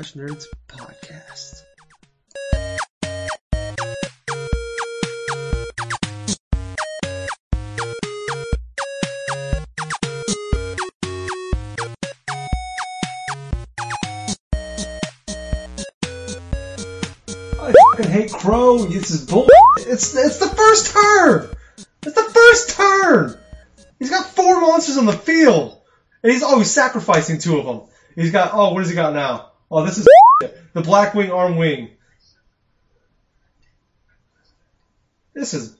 Dash Nerds podcast. I fucking hate Crow. This is bull. It's it's the first turn. It's the first turn. He's got four monsters on the field, and he's always sacrificing two of them. He's got oh, what has he got now? Oh, this is the Blackwing Arm Wing. This is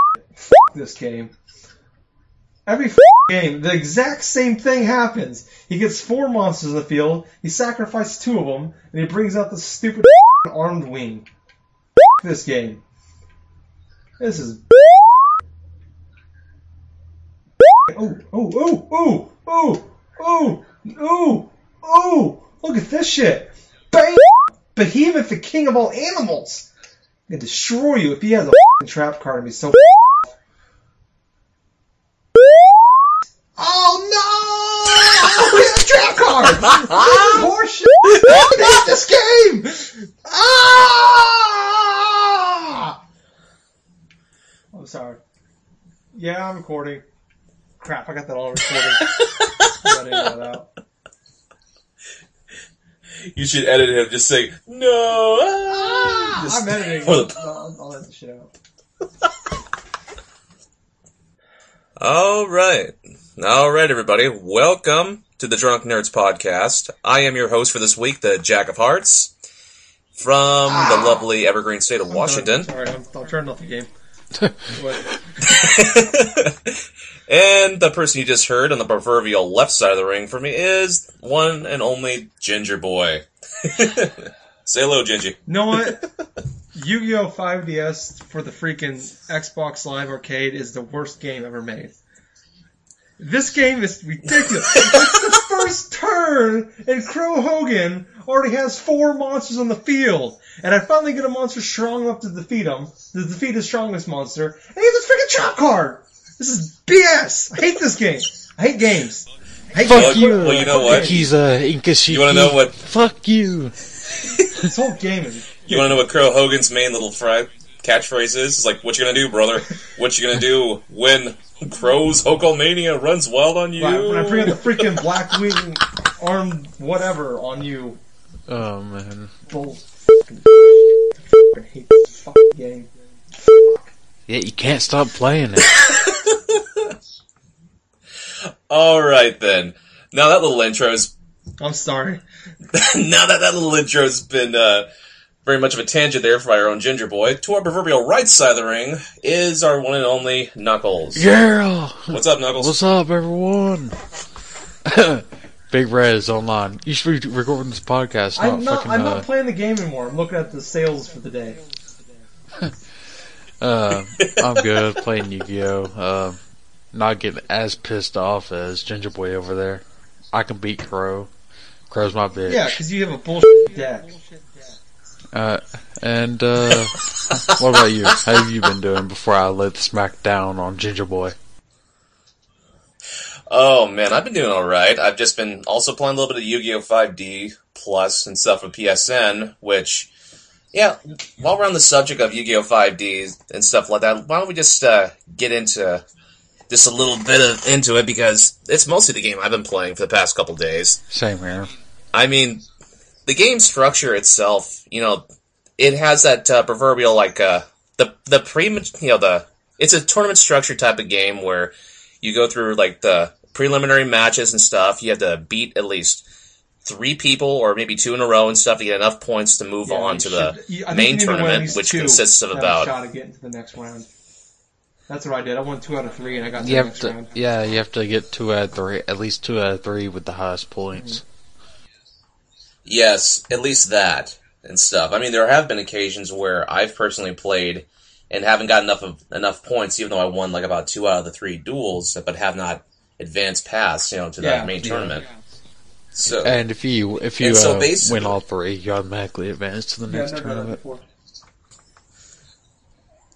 this game. Every game, the exact same thing happens. He gets four monsters in the field, he sacrifices two of them, and he brings out the stupid armed wing. This game. This is Oh, oh, oh, oh, oh, oh, oh, oh, look at this shit. Bam! Behemoth, the king of all animals. I can destroy you if he has a trap card and be so Oh no! He has a trap card! this is horseshit! I hate this game! Ah! I'm sorry. Yeah, I'm recording. Crap, I got that all recorded. I gotta edit that out. You should edit him just saying no. ah," just I'm editing. for the- I'll, I'll edit the shit out. All right, all right, everybody. Welcome to the Drunk Nerds podcast. I am your host for this week, the Jack of Hearts, from the lovely Evergreen state of Washington. Sorry, I'm, I'll turn off the game. And the person you just heard on the proverbial left side of the ring for me is one and only Ginger Boy. Say hello, Ginger. You know what? Yu-Gi-Oh! 5DS for the freaking Xbox Live Arcade is the worst game ever made. This game is ridiculous. it's the first turn, and Crow Hogan already has four monsters on the field. And I finally get a monster strong enough to defeat him, to defeat his strongest monster, and he has a freaking trap card! This is BS! I hate this game. I hate games. I hate Fuck games. you. well, you know what? He's uh, Inkashiki. You wanna know what- Fuck you. This whole game is You want to know what Crow Hogan's main little fry catchphrase is? It's like, "What you gonna do, brother? What you gonna do when Crow's Hulkamania runs wild on you?" Right, when I bring up the freaking black wing armed whatever on you, Oh man. bull. I hate this fucking game. Yeah, you can't stop playing it. All right then. Now that little intro's I'm sorry. now that that little intro's been uh, very much of a tangent there for our own Ginger Boy. To our proverbial right side of the ring is our one and only Knuckles. Yeah! What's up, Knuckles? What's up, everyone? Big Red is online. You should be recording this podcast, not, I'm not. fucking, I'm uh, not playing the game anymore. I'm looking at the sales for the day. Uh, I'm good playing Yu-Gi-Oh! Uh, not getting as pissed off as Ginger Boy over there. I can beat Crow. Crow's my bitch. Yeah, because you have a bullshit deck. Uh, and, uh, what about you? How have you been doing before I let the smack down on Ginger Boy? Oh man, I've been doing all right. I've just been also playing a little bit of Yu-Gi-Oh! 5D Plus and stuff with PSN, which, yeah. While we're on the subject of Yu-Gi-Oh! 5D and stuff like that, why don't we just uh, get into just a little bit of into it because it's mostly the game I've been playing for the past couple days. Same here. I mean, the game structure itself, you know, it has that uh, proverbial like uh, the the pre you know the it's a tournament structure type of game where you go through like the preliminary matches and stuff. You have to beat at least three people or maybe two in a row and stuff to get enough points to move Yeah, on to should- the you- main you to tournament, which consists of to have about a shot at getting to the next round. That's what I did. I won two out of three, and I got You the have next to, round. yeah, you have to get two out of three, at least two out of three with the highest points. Yes, at least that and stuff. I mean, there have been occasions where I've personally played and haven't got enough of enough points, even though I won like about two out of the three duels, but have not advanced past, you know, to the Yeah, main yeah. tournament. So And if you if you so uh, win all three, you automatically advance to the next I've never done tournament.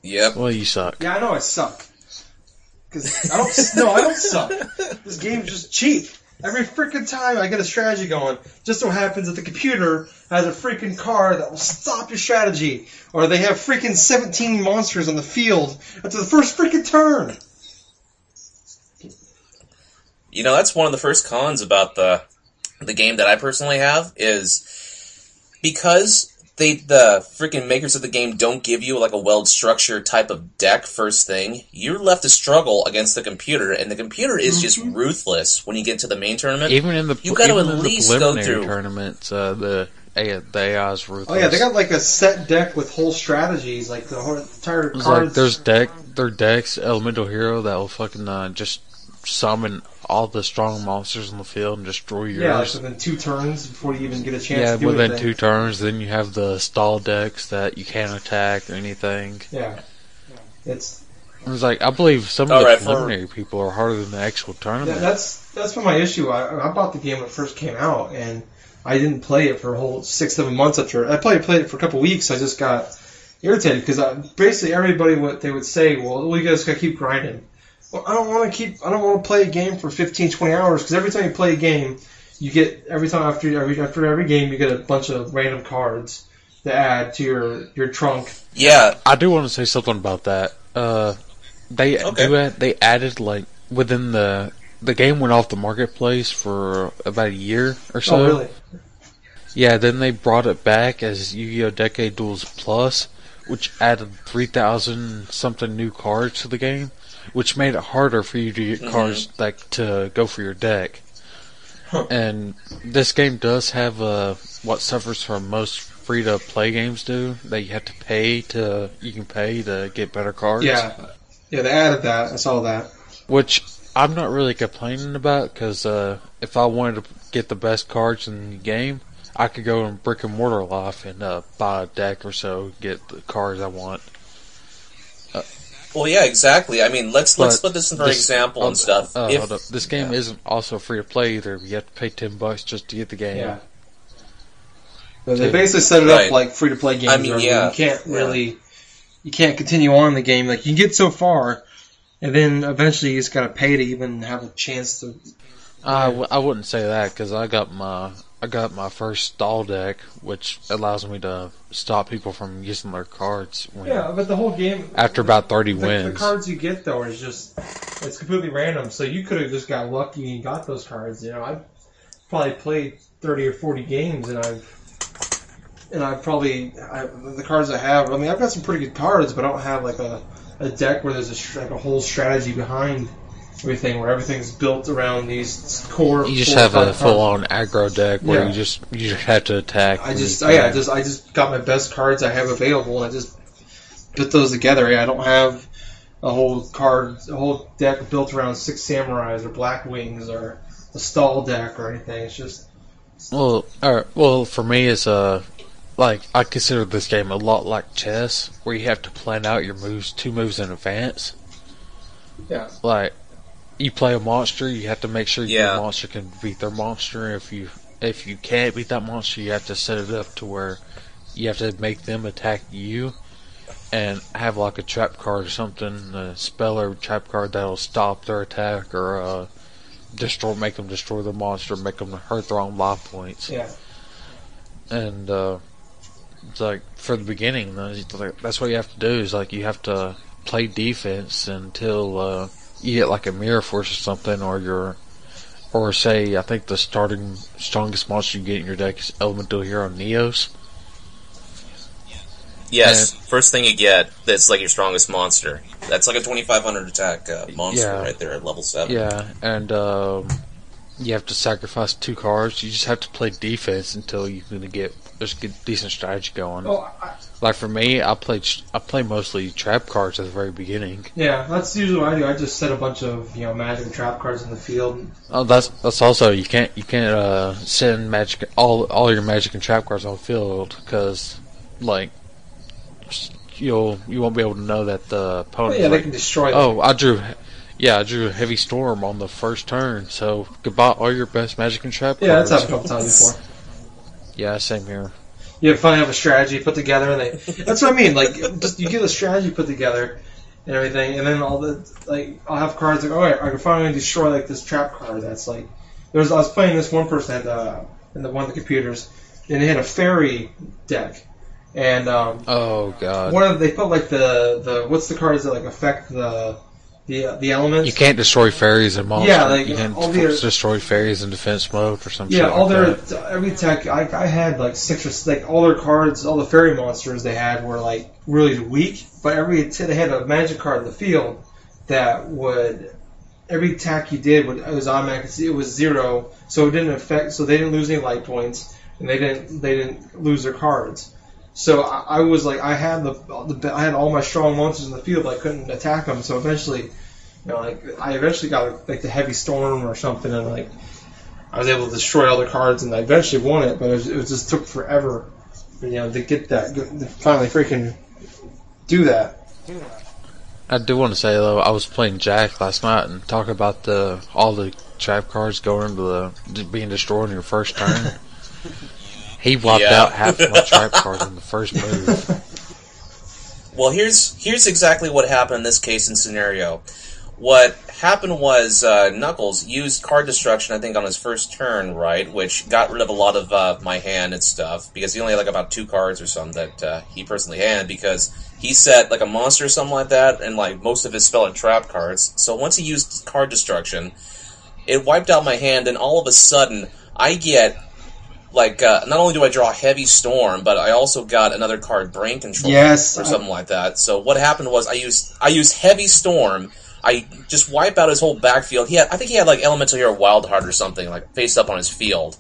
yep. Well, you suck. Yeah, I know I suck. Because I don't. no, I don't suck. This game's just cheap. Every freaking time I get a strategy going, just so happens that the computer has a freaking card that will stop your strategy, or they have freaking 17 monsters on the field after the first freaking turn. You know, that's one of the first cons about the the game that I personally have is because they the freaking makers of the game don't give you like a well structured type of deck first thing, you're left to struggle against the computer and the computer is just ruthless when you get to the main tournament. Even in the You gotta even at in the least go preliminary through- tournaments, uh, the A the AI is ruthless. Oh yeah, they got like a set deck with whole strategies, like the whole entire cards. like there's deck their decks Elemental Hero that will fucking uh, just summon all the strong monsters on the field and destroy your. yeah, like yours. within two turns before you even get a chance Yeah, to do within anything. two turns. Then you have the stall decks that you can't attack or anything. Yeah, it's It was like I believe some of the right, for- preliminary people are harder than the actual tournament. That, that's that's been my issue. I, I bought the game when it first came out, and I didn't play it for a whole six, seven months after. I played played it for a couple weeks. I just got irritated because uh, basically everybody what they would say, well, well, you guys got to keep grinding. Well, I don't want to keep. I don't want to play a game for 15, 20 hours because every time you play a game, you get every time after every after every game you get a bunch of random cards to add to your your trunk. Yeah, I do want to say something about that. Uh, they Okay. do add, they added like within the the game went off the marketplace for about a year or so. oh, really? Yeah, then they brought it back as Yu-Gi-Oh! Decade Duels Plus, which added 3,000 something new cards to the game, which made it harder for you to get cards like to go for your deck. Huh. And this game does have uh, what suffers from most free-to-play games do. That you have to pay to you can pay to get better cards. Yeah, yeah. They added that. I saw that. Which I'm not really complaining about because uh, if I wanted to get the best cards in the game, I could go in brick and mortar life and uh, buy a deck or so, get the cards I want. Well, yeah, exactly. I mean, let's let's put this in for this- example and stuff. Uh, if hold up. This game isn't also free to play either. You have to pay ten bucks just to get the game. Yeah. But they basically set it Right. up like free to play games. I mean, yeah. you can't Yeah. really, you can't continue on the game. Like you can get so far, and then eventually you just gotta pay to even have a chance to. I, w- I wouldn't say that because I got my I got my first stall deck, which allows me to stop people from using their cards when, Yeah, but the whole game after about thirty the, the cards you get though is just it's completely random. So you could have just got lucky and got those cards. You know, I've probably played thirty or forty games, and I've and I've probably I, the cards I have. I mean, I've got some pretty good cards, but I don't have like a, a deck where there's a like a whole strategy behind everything, where everything's built around these core. You just have a full on aggro deck where Yeah. you just you just have to attack. I just, yeah, I just, I just got my best cards I have available, and I just put those together. Yeah, I don't have a whole card, a whole deck built around six samurais or black wings or a stall deck or anything. It's just, Well, alright. Well, for me, it's uh, like I consider this game a lot like chess, where you have to plan out your moves two moves in advance. Yeah. Like, you play a monster, you have to make sure Yeah. your monster can beat their monster. If you if you can't beat that monster, you have to set it up to where you have to make them attack you, and have like a trap card or something, a spell or trap card that'll stop their attack or uh, destroy, make them destroy the monster, make them hurt their own life points yeah. and uh, it's like for the beginning, like, that's what you have to do. Is like you have to play defense until uh, you get like a mirror force or something, or your, or say I think the starting strongest monster you get in your deck is Elemental Hero Neos. Yes, first thing you get that's like your strongest monster. That's like a 2500 attack uh, monster Yeah. right there at level 7. Yeah, and um, you have to sacrifice two cards. You just have to play defense until you can get there's a decent strategy going. Oh, I, Like for me, I play I play mostly trap cards at the very beginning. yeah. That's usually what I do. I just set a bunch of you know magic trap cards in the field. Oh, that's that's also you can't you can't uh, send magic all all your magic and trap cards on the field because like you'll you won't be able to know that the Oh, opponent. yeah, they can destroy. them. oh, I drew. Yeah, I drew a heavy storm on the first turn. So goodbye, all your best magic and trap yeah, that's cards. happened a couple times before. Yeah, same here. You finally have a strategy put together, and they. That's what I mean. Like, just you get a strategy put together and everything, and then all the like, I'll have cards like, right, I can finally destroy like this trap card. That's like, there's I was playing this one person had uh, in the one of the computers, and they had a fairy deck, and um, Oh god, one of they put like the the what's the cards that like affect the the uh, the elements. you can't destroy fairies in monster. Yeah, like, you can all the- destroy fairies in defense mode or something. Yeah, all like their that. every tech I, I had like six or like all their cards, all the fairy monsters they had were like really weak. But every they had a magic card in the field that would every attack you did would it was automatic. It was zero, so it didn't affect. So they didn't lose any life points, and they didn't they didn't lose their cards. So I, I was like I had the, the I had all my strong monsters in the field. But I couldn't attack them. So eventually, you know, like I eventually got like the heavy storm or something, and like I was able to destroy all the cards, and I eventually won it. But it, was, it just took forever, you know, to get that, to finally freaking do that. I do want to say though, I was playing Jack last night and talk about the all the trap cards going into the being destroyed in your first turn. he wiped Yeah. out half of my trap cards in the first move. Well, here's here's exactly what happened in this case and scenario. What happened was uh, Knuckles used card destruction, I think, on his first turn, right, which got rid of a lot of uh, my hand and stuff because he only had like about two cards or something that uh, he personally had because he set like a monster or something like that, and like most of his spell and trap cards. So once he used card destruction, it wiped out my hand, and all of a sudden I get like uh, not only do I draw heavy storm, but I also got another card, brain control, Yes, or I- something like that. So what happened was I used I used heavy storm. I just wipe out his whole backfield. He had I think he had like elemental hero wild heart or something like face up on his field.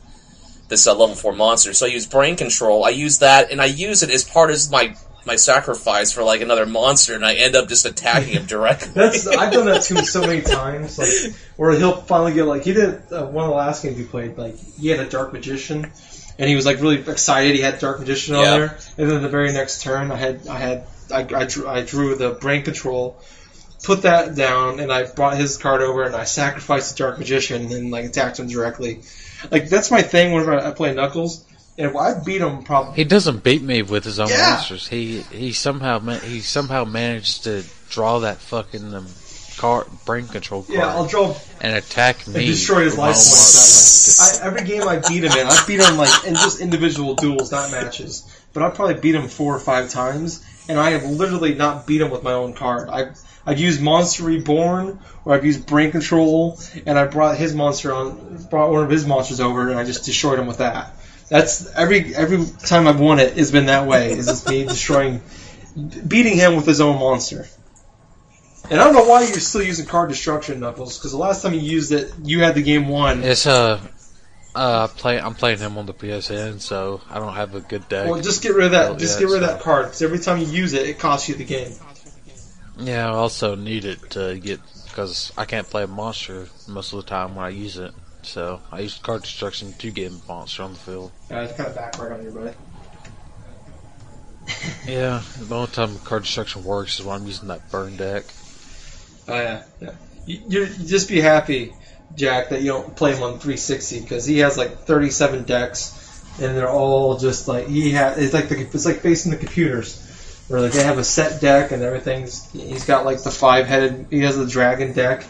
This uh, level four monster. So I use brain control. I use that, and I use it as part of my my sacrifice for like another monster, and I end up just attacking him directly. That's I've done that to him so many times, like where he'll finally get like he did uh, one of the last games we played. Like he had a dark magician, and he was like really excited. He had dark magician on Yeah. there, and then the very next turn, I had I had I, I, drew, I drew the brain control, put that down, and I brought his card over, and I sacrificed the dark magician and like attacked him directly. Like that's my thing whenever I play Knuckles, and I beat him probably. He doesn't beat me with his own Yeah. monsters. He he somehow he somehow managed to draw that fucking um, card brain control card Yeah, I'll draw and attack me. and destroyed his life points monsters. that way. I, every game I beat him in, I beat him like in just individual duels, not matches. But I probably beat him four or five times, and I have literally not beat him with my own card. I I've used Monster Reborn, or I've used Brain Control, and I brought his monster on, brought one of his monsters over, and I just destroyed him with that. That's every every time I've won it has been that way. Is just me destroying, beating him with his own monster. And I don't know why you're still using card destruction, Knuckles, because the last time you used it, you had the game won. It's uh, uh, play. I'm playing him on the PSN, so I don't have a good deck. Well, just get rid of that. Just yeah, get rid of that card, because every time you use it, it costs you the game. Yeah, I also need it to get because I can't play a monster most of the time when I use it. So I use card destruction to get a monster on the field. Yeah, it's kind of backward on your buddy. Yeah, the only time card destruction works is when I'm using that burn deck. Oh yeah, yeah. You, you you just be happy, Jack, that you don't play him on 360 because he has like 37 decks, and they're all just like he has. It's like the it's like facing the computers, where like they have a set deck and everything's. He's got like the five headed. He has the dragon deck.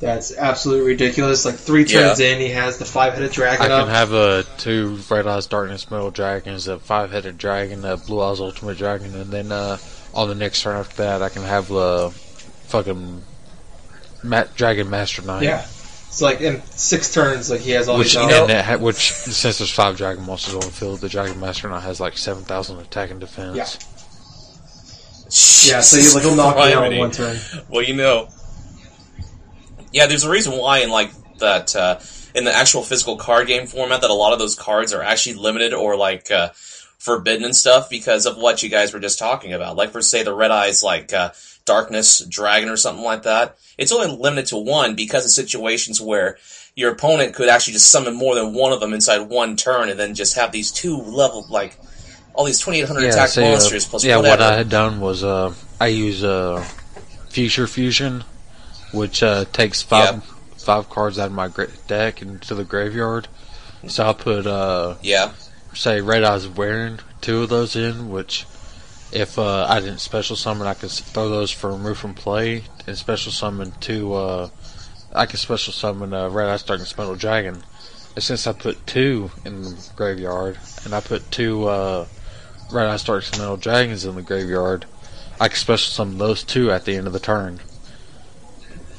That's absolutely ridiculous. Like three turns in, he has the five headed dragon I up. can have uh, two Red Eyes Darkness Metal Dragons, a five headed dragon, a Blue Eyes Ultimate Dragon, and then uh, on the next turn after that, I can have the fucking Ma- Dragon Master Knight. yeah. It's like in six turns, like he has all Which, these. and out. it ha- which since there's five Dragon monsters on the field, the Dragon Master Knight has like seven thousand attack and defense. Yeah. Yeah, so you, like, he'll knock you out in one turn. Well, you know, yeah, there's a reason why in like that uh, in the actual physical card game format that a lot of those cards are actually limited or like uh, forbidden and stuff because of what you guys were just talking about. Like for say the red eyes like uh, darkness dragon or something like that. It's only limited to one because of situations where your opponent could actually just summon more than one of them inside one turn and then just have these two level like all these 2800 attack see, uh, monsters plus yeah. whatever. What I had done was uh, I use uh, Future Fusion, which uh, takes five Yeah. five cards out of my gra- deck into the graveyard. So I'll put uh, yeah. say Red Eyes wearing two of those in, which if uh, I didn't special summon, I could throw those for remove from play and special summon two. Uh, I could special summon uh, Red Eyes Darkness Metal Dragon. And since I put two in the graveyard and I put two uh, Red Eyes Darkness Metal Dragons in the graveyard, I can special summon those two at the end of the turn.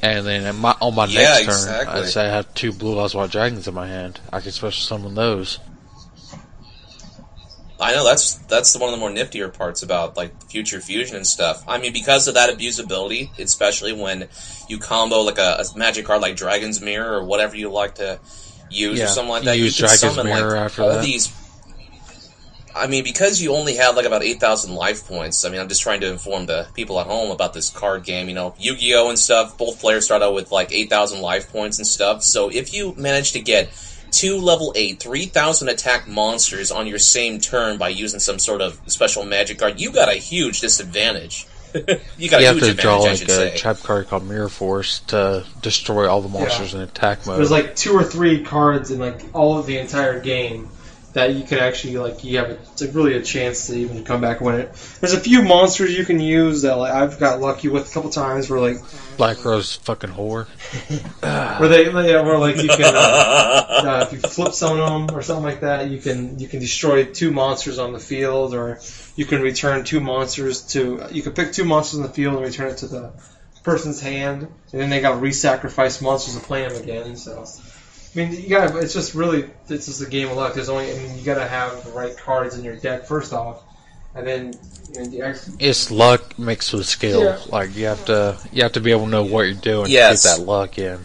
And then my, on my Yeah, next turn, exactly. I say I have two Blue Eyes White Dragons in my hand. I can special summon those. I know that's that's one of the more niftier parts about like future fusion and stuff. I mean, because of that abusability, especially when you combo like a, a magic card like Dragon's Mirror or whatever you like to use Yeah, or something like you that. You, use can Dragon's summon Mirror like after all that. these. I mean, because you only have like about eight thousand life points. I mean, I'm just trying to inform the people at home about this card game. You know, Yu-Gi-Oh and stuff. Both players start out with like eight thousand life points and stuff. So if you manage to get two level 8, 3,000 attack monsters on your same turn by using some sort of special magic card, you got a huge disadvantage. you got you a have huge to draw like a say. trap card called Mirror Force to destroy all the monsters in attack mode. There's like two or three cards in like all of the entire game that you can actually like you have a, it's like really a chance to even come back and win it. There's a few monsters you can use that like I've got lucky with a couple times where like Black Rose fucking whore. where they yeah, where like you can uh, uh, if you flip some of them or something like that you can you can destroy two monsters on the field or you can return two monsters to you can pick two monsters in the field and return it to the person's hand and then they got to re-sacrifice monsters to play them again so. I mean, you gotta. It's just really. It's just a game of luck. There's only. I mean, you gotta have the right cards in your deck first off, and then you know, the ex- It's luck mixed with skill. Yeah. Like you have to, you have to be able to know what you're doing Yes. to get that luck in.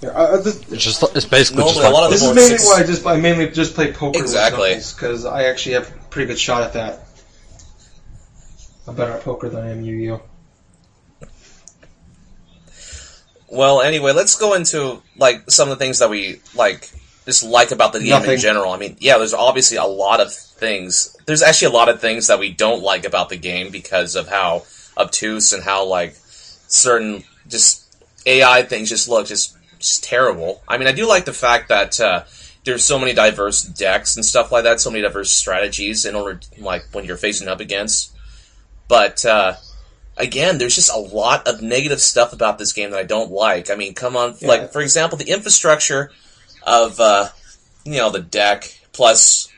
Yeah, I, I just, It's just, it's basically Normally, just like a lot of this the is mainly why I just. I mainly just play poker Exactly. because I actually have a pretty good shot at that. I'm better at poker than I am Yu-Gi-Oh. Well, anyway, let's go into like some of the things that we like just like about the game Nothing. in general. I mean, yeah, there's obviously a lot of things. There's actually a lot of things that we don't like about the game because of how obtuse and how like certain just AI things just look just just terrible. I mean, I do like the fact that uh, there's so many diverse decks and stuff like that, so many diverse strategies in order like when you're facing up against. But uh, again, there's just a lot of negative stuff about this game that I don't like. I mean, come on, Yeah. like for example, the infrastructure of uh, you know the deck plus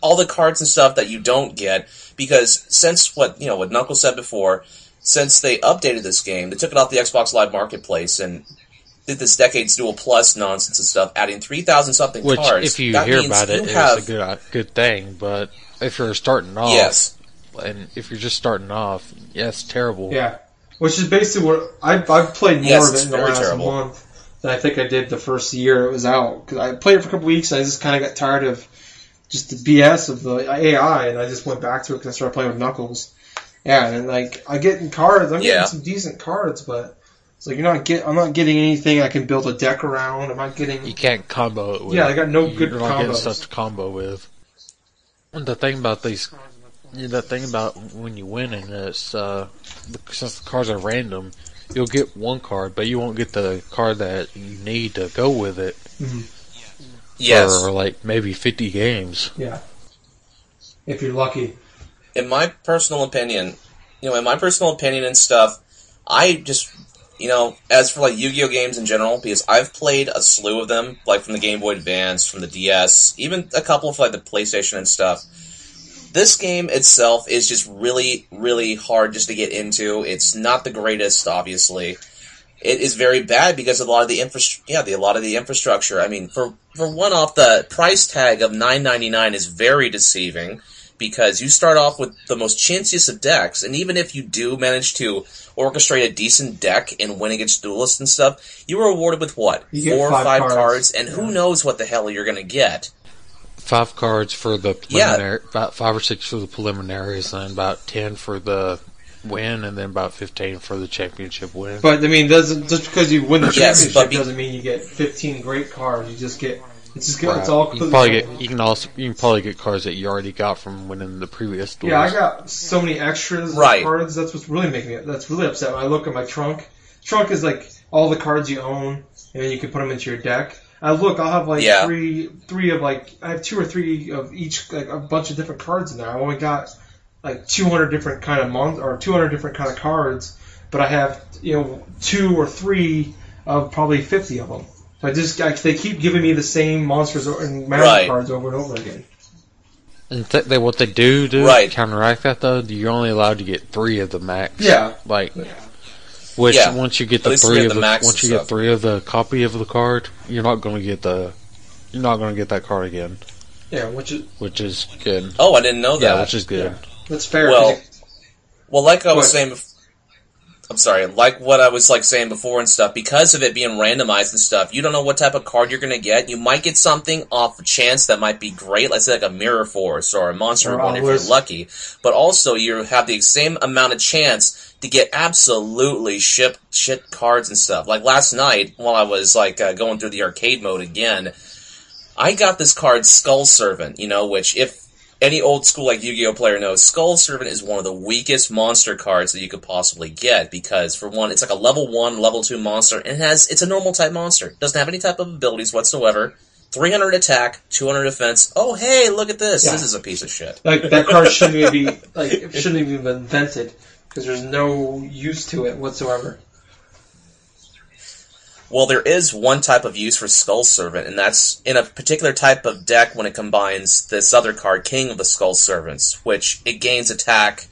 all the cards and stuff that you don't get because since what you know what Knuckles said before, since they updated this game, they took it off the Xbox Live Marketplace and did this Decade Duels Plus nonsense and stuff, adding three thousand something which, cards. if you that hear means about it, it's a good, uh, good thing. But if you're starting off, yes. And if you're just starting off, yeah, terrible. Yeah. which is basically what I've, I've played more Yes, of it in the last terrible. month than I think I did the first year it was out. Because I played it for a couple weeks, and I just kind of got tired of just the BS of the AI, and I just went back to it because I started playing with Knuckles. Yeah, and like I get in cards, I'm Yeah. getting some decent cards, but it's like you're not get. I'm not getting anything I can build a deck around. I'm not getting. You can't combo it with. Yeah, I got no good You're not getting combos. stuff to combo with. And the thing about these, yeah, the thing about when you win in this, uh, since the cards are random, you'll get one card, but you won't get the card that you need to go with it Yes. for like maybe 50 games. Yeah, if you're lucky. in my personal opinion, you know, in my personal opinion and stuff, I just, you know, as for like Yu-Gi-Oh games in general, because I've played a slew of them, like from the Game Boy Advance, from the DS, even a couple of like the PlayStation and stuff. This game itself is just really, really hard just to get into. It's not the greatest, obviously. It is very bad because of a lot of the infrastructure. Yeah, the, a lot of the infrastructure. I mean, for for one off, the price tag of nine ninety nine is very deceiving because you start off with the most chanciest of decks, and even if you do manage to orchestrate a decent deck and win against duelists and stuff, you are rewarded with what You four or five cards. cards, and who knows what the hell you're going to get. Five cards for the Yeah. preliminary, about five or six for the preliminaries, and about 10 for the win, and then about 15 for the championship win. But I mean, doesn't just because you win the Yes, championship but be- doesn't mean you get 15 great cards. You just get it's just good. Right. It's all you can probably get you can also you can probably get cards that you already got from winning the previous duels. Yeah, I got so many extras Right. cards. That's what's really making it. That's really upset. When I look at my trunk, trunk is like all the cards you own, and then you can put them into your deck. I look, I'll have like Yeah. three, three of like I have two or three of each, like a bunch of different cards in there. I only got like 200 different kind of mon or 200 different kind of cards, but I have you know two or three of probably 50 of them. So I just I, they keep giving me the same monsters and magic Right. cards over and over again. And th- they, what they do to Right. counteract that though, you're only allowed to get three of the max. Yeah. Like, which Yeah. once you get the three three of of the the, once you and get three of the copy of the card, you're not going to get the you're not going to get that card again, Yeah, which is which is good. Oh, I didn't know that. Yeah, which is good. that's fair. Well, 'cause it- Well, like I was What? saying, bef- I'm sorry, like what I was like saying before and stuff. Because of it being randomized and stuff, you don't know what type of card you're gonna get. You might get something off a chance that might be great, let's say like a Mirror Force or a Monster Reborn if you're lucky. But also, you have the same amount of chance to get absolutely shit shit cards and stuff. Like last night, while I was like uh, going through the arcade mode again, I got this card Skull Servant. You know, which if any old school like Yu-Gi-Oh player knows, Skull Servant is one of the weakest monster cards that you could possibly get because for one, it's like a level one, level two monster, and it has it's a normal type monster. Doesn't have any type of abilities whatsoever. 300 attack, 200 defense. Oh hey, look at this! Yeah. This is a piece of shit. Like that card shouldn't even be like it shouldn't even been invented because there's no use to it whatsoever. Well, there is one type of use for Skull Servant, and that's in a particular type of deck when it combines this other card, King of the Skull Servants, which it gains attack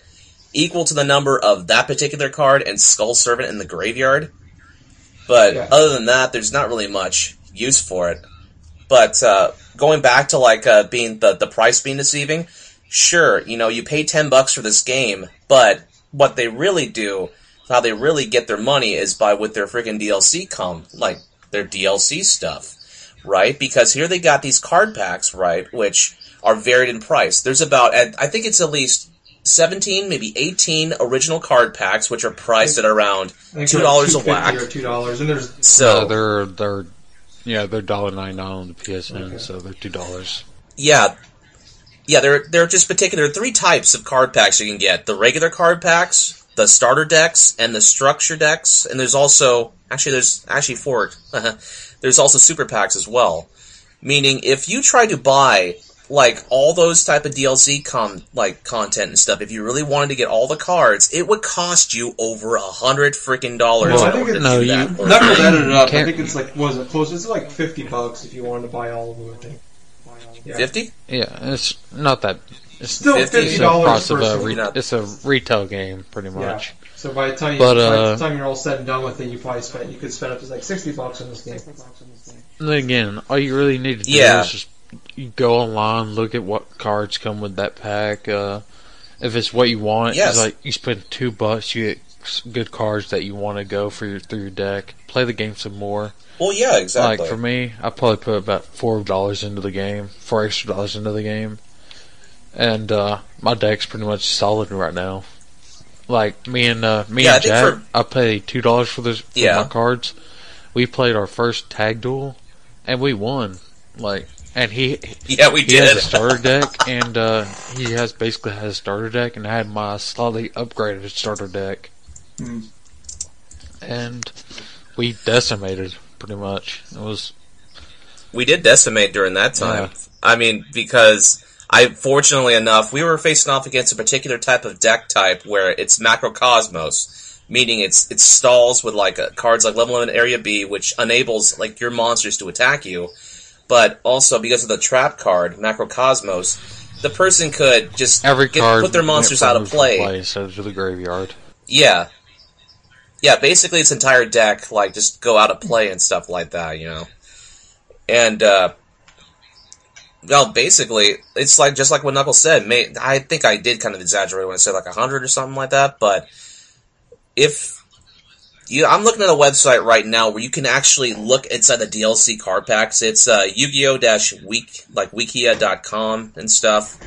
equal to the number of that particular card and Skull Servant in the graveyard. But Yeah. other than that, there's not really much use for it. But uh, going back to like uh, being the the price being deceiving, sure, you know, you pay ten bucks for this game, but what they really do, how they really get their money is by with their freaking DLC come like their DLC stuff, right? Because here they got these card packs, right, which are varied in price. There's about I think it's at least. 17, maybe 18 original card packs, which are priced at around $2 a whack. $2.50 or two dollars, and there's So, Uh, they're they're yeah they're dollar ninety nine on the PSN, so they're two dollars. Yeah, yeah. There, there are just particular three types of card packs you can get: the regular card packs, the starter decks, and the structure decks. And there's also actually there's actually four. there's also super packs as well. Meaning, if you try to buy like all those type of DLC com like content and stuff, if you really wanted to get all the cards, it would cost you over a hundred freaking dollars Well, I think order to it- no, you- that. Or- Knuckles added it up. I think it's like was it close? It's like fifty bucks if you wanted to buy all of them. I think. Yeah. Fifty? Yeah, it's not that. It's Still 50 a dollars price per a re- it's a retail game pretty much. Yeah. much. So by the time you, But, by uh, the time you're all said and done with it, you probably spent you could spend up to like sixty bucks on this game. And again, all you really need to do Yeah. is just you go online, look at what cards come with that pack. Uh, if it's what you want, Yes. it's like you spend two bucks, you get good cards that you want to go for your through your deck. Play the game some more. Well, yeah, exactly. Like for me, I probably put about four dollars into the game, four extra dollars into the game, and uh, my deck's pretty much solid right now. Like me and uh, me Yeah, and think Jack, for- I pay two dollars for this for Yeah. my cards. We played our first tag duel, and we won. Like, and he yeah, we he has did. a starter deck, and uh, he has basically has a starter deck, and I had my slightly upgraded starter deck, Hmm. and we decimated pretty much. It was we did decimate during that time. Yeah. I mean, because I, fortunately enough, we were facing off against a particular type of deck type where it's macrocosmos, meaning it's it stalls with like uh, cards like level one area B, which enables like your monsters to attack you, but also because of the trap card macrocosmos, the person could just every get- card put their monsters out of play. play instead of to the graveyard. Yeah. Yeah, basically its entire deck, like, just go out of play and stuff like that, you know? And, uh, well, basically, it's like, just like what Knuckles said, may, I think I did kind of exaggerate when I said like hundred or something like that, but if, you, I'm looking at a website right now where you can actually look inside the DLC card packs. It's, uh, Yu-Gi-Oh! dash week, like wikia.com and stuff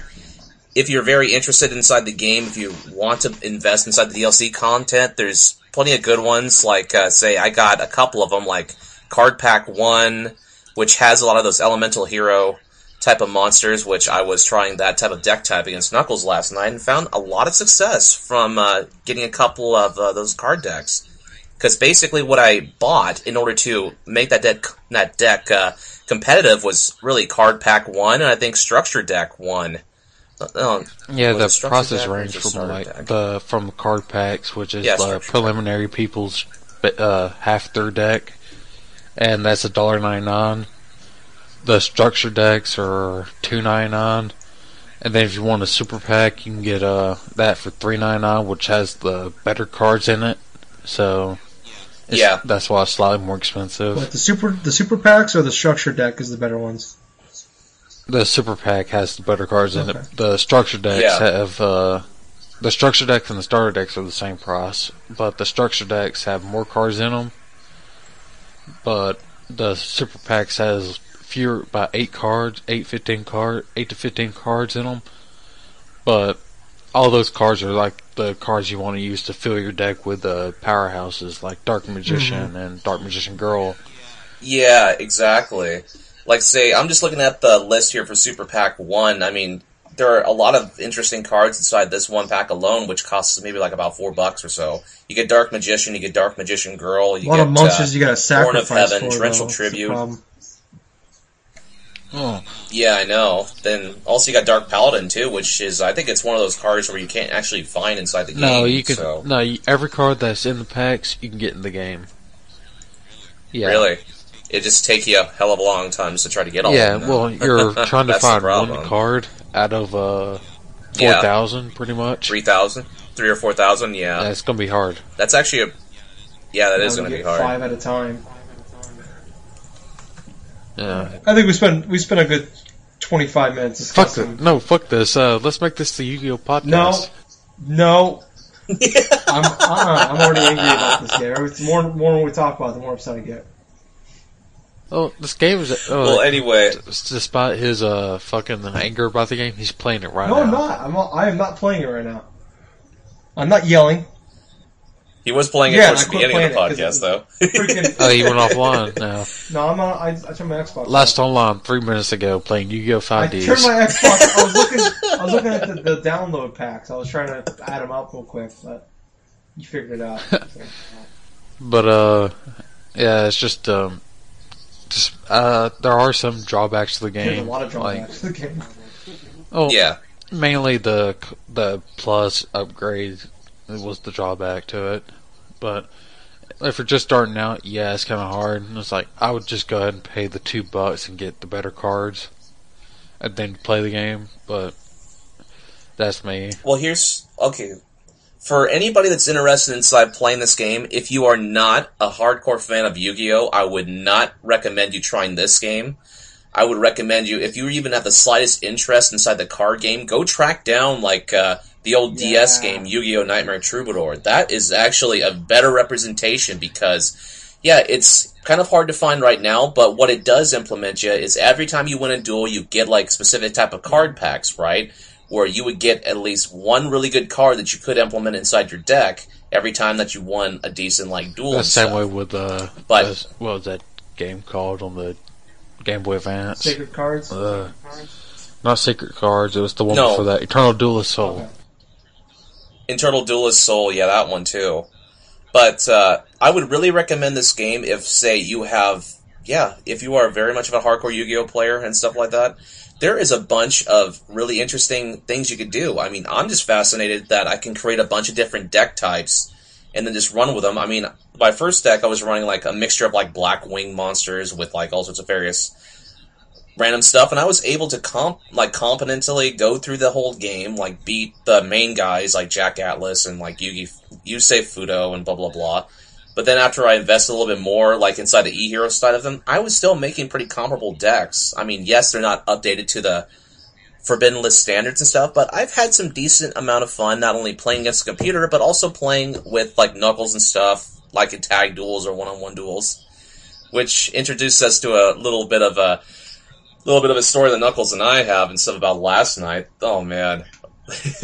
if you're very interested inside the game, if you want to invest inside the DLC content, there's plenty of good ones. Like, uh, say, I got a couple of them, like Card Pack 1, which has a lot of those Elemental Hero type of monsters, which I was trying that type of deck type against Knuckles last night and found a lot of success from uh, getting a couple of uh, those card decks. Because basically, what I bought in order to make that deck that deck uh, competitive was really Card Pack One, and I think Structure Deck One. Uh, Yeah, the process range from like deck? the from card packs, which is Yeah, the preliminary people's uh, half their deck, and that's a dollar ninety nine. The structure decks are two ninety nine, and then if you want a super pack, you can get uh that for three ninety nine, which has the better cards in it. So it's- Yeah. that's why it's slightly more expensive. But the super the super packs or the structure deck is the better ones. The super pack has the better cards in it. The structure decks Yeah. have uh, the structure decks and the starter decks are the same price, but the structure decks have more cards in them. But the super packs has fewer, about eight cards, eight fifteen card, eight to fifteen cards in them. But all those cards are like the cards you want to use to fill your deck with the powerhouses like Dark Magician and Dark Magician Girl. Yeah, exactly. Like, say, I'm just looking at the list here for Super Pack 1. I mean, there are a lot of interesting cards inside this one pack alone, which costs maybe like about four bucks or so. You get Dark Magician, you get Dark Magician Girl, you A lot get of monsters uh, you gotta Horn of sacrifice Heaven, for. Torrential though. That's the Tribute. Problem. Oh, Yeah, I know. Then also you got Dark Paladin too, which is I think it's one of those cards where you can't actually find inside the game. No, you can. So. No, you, every card that's in the packs you can get in the game. Yeah. Really, it just take you a hell of a long time just to try to get all. Yeah. of them. Well, you're trying to find one card out of uh, four Yeah. pretty much. three thousand, three or four thousand. Yeah, Yeah, it's gonna be hard. that's actually a. Yeah, that is You going to be hard. Five at a time. Yeah. I think we spent we spent a good twenty five minutes Fuck discussing. this. No, fuck this. Uh, let's make this the Yu-Gi-Oh podcast. No, no. I'm uh, I'm already angry about this game. Every- The more more we talk about, it, the more upset I get. Oh, this game is. Oh, Well, anyway, despite his uh fucking anger about the game, he's playing it right No, now. I'm not. I'm not, I am not playing it right now. I'm not yelling. He was playing it Yeah, towards the beginning of the playing it podcast, 'cause though. Freaking. Oh, he went offline now. no, I'm on. I, I turned my Xbox. Last off. online three minutes ago, playing Yu-Gi-Oh! I 5Ds. turned my Xbox. I was looking. I was looking at the, the download packs. I was trying to add them up real quick, but you figured it out. But uh, yeah, it's just um, just uh, there are some drawbacks to the game. There's a lot of like, drawbacks to the game. oh, yeah, mainly the the plus upgrade was the drawback to it. But if you're just starting out, yeah, it's kind of hard. And it's like I would just go ahead and pay the two bucks and get the better cards, and then play the game. But that's me. Well, here's okay. For anybody that's interested inside playing this game, if you are not a hardcore fan of Yu-Gi-Oh, I would not recommend you trying this game. I would recommend you, if you even have the slightest interest inside the card game, go track down like uh, the old DS game Yu-Gi-Oh! Nightmare Troubadour. That is actually a better representation because, yeah, it's kind of hard to find right now, but what it does implement you is every time you win a duel, you get like specific type of card packs, right? Where you would get at least one really good card that you could implement inside your deck every time that you won a decent like duel. The and same stuff. way with uh, But- what was that game called on the Game Boy Advance? Sacred Cards. Uh, not Sacred Cards. It was the one No. before that. Eternal Duelist Soul. Okay. Internal Duelist Soul, yeah, that one too. But uh, I would really recommend this game if, say, you have, yeah, if you are very much of a hardcore Yu-Gi-Oh player and stuff like that. There is a bunch of really interesting things you could do. I mean, I'm just fascinated that I can create a bunch of different deck types and then just run with them. I mean, my first deck I was running like a mixture of like Blackwing monsters with like all sorts of various random stuff, and I was able to comp like competently go through the whole game, like beat the main guys like Jack Atlas and like Yugi Yusei Fudo and blah blah blah. But then after I invested a little bit more, like inside the E Hero side of them, I was still making pretty comparable decks. I mean, yes, they're not updated to the Forbidden List standards and stuff, but I've had some decent amount of fun not only playing against the computer, but also playing with like Knuckles and stuff, like in tag duels or one-on-one duels, which introduced us to a little bit of a little bit of a story that Knuckles and I have and stuff about last night. Oh man.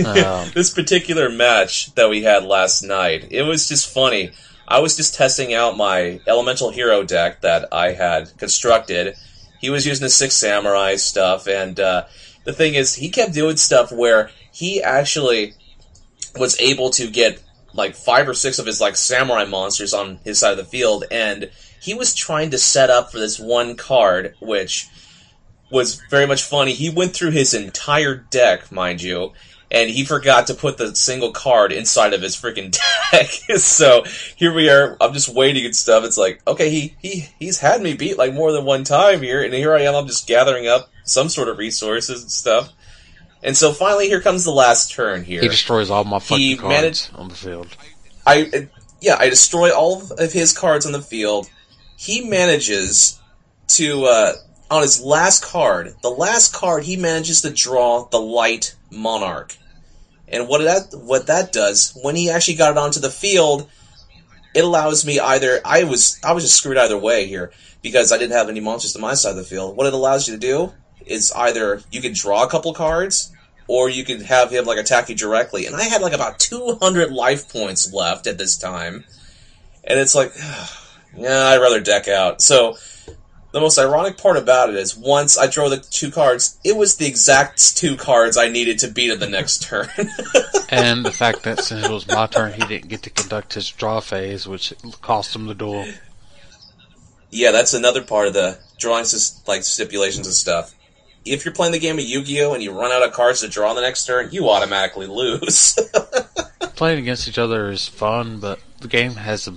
Um, this particular match that we had last night, it was just funny. I was just testing out my elemental hero deck that I had constructed. He was using the six samurai stuff, and uh, the thing is, he kept doing stuff where he actually was able to get like five or six of his like samurai monsters on his side of the field, and he was trying to set up for this one card, which was very much funny. He went through his entire deck, mind you, and he forgot to put the single card inside of his freaking deck. so here we are. I'm just waiting and stuff. It's like, okay, he he he's had me beat like more than one time here, and here I am. I'm just gathering up some sort of resources and stuff. And so finally, here comes the last turn here. he destroys all my fucking He cards managed- on the field. I yeah, I destroy all of his cards on the field. He manages to uh, on his last card, the last card he manages to draw the light monarch. And what that what that does when he actually got it onto the field, it allows me either I was I was just screwed either way here because I didn't have any monsters to my side of the field. What it allows you to do is either you can draw a couple cards or you can have him like attack you directly. And I had like about 200 life points left at this time, and it's like, yeah, I'd rather deck out. So the most ironic part about it is once I draw the two cards, it was the exact two cards I needed to beat at the next turn. And the fact that since it was my turn, he didn't get to conduct his draw phase, which cost him the duel. yeah, that's another part of the drawing like stipulations and stuff. If you're playing the game of Yu-Gi-Oh and you run out of cards to draw on the next turn, you automatically lose. Playing against each other is fun, but the game has a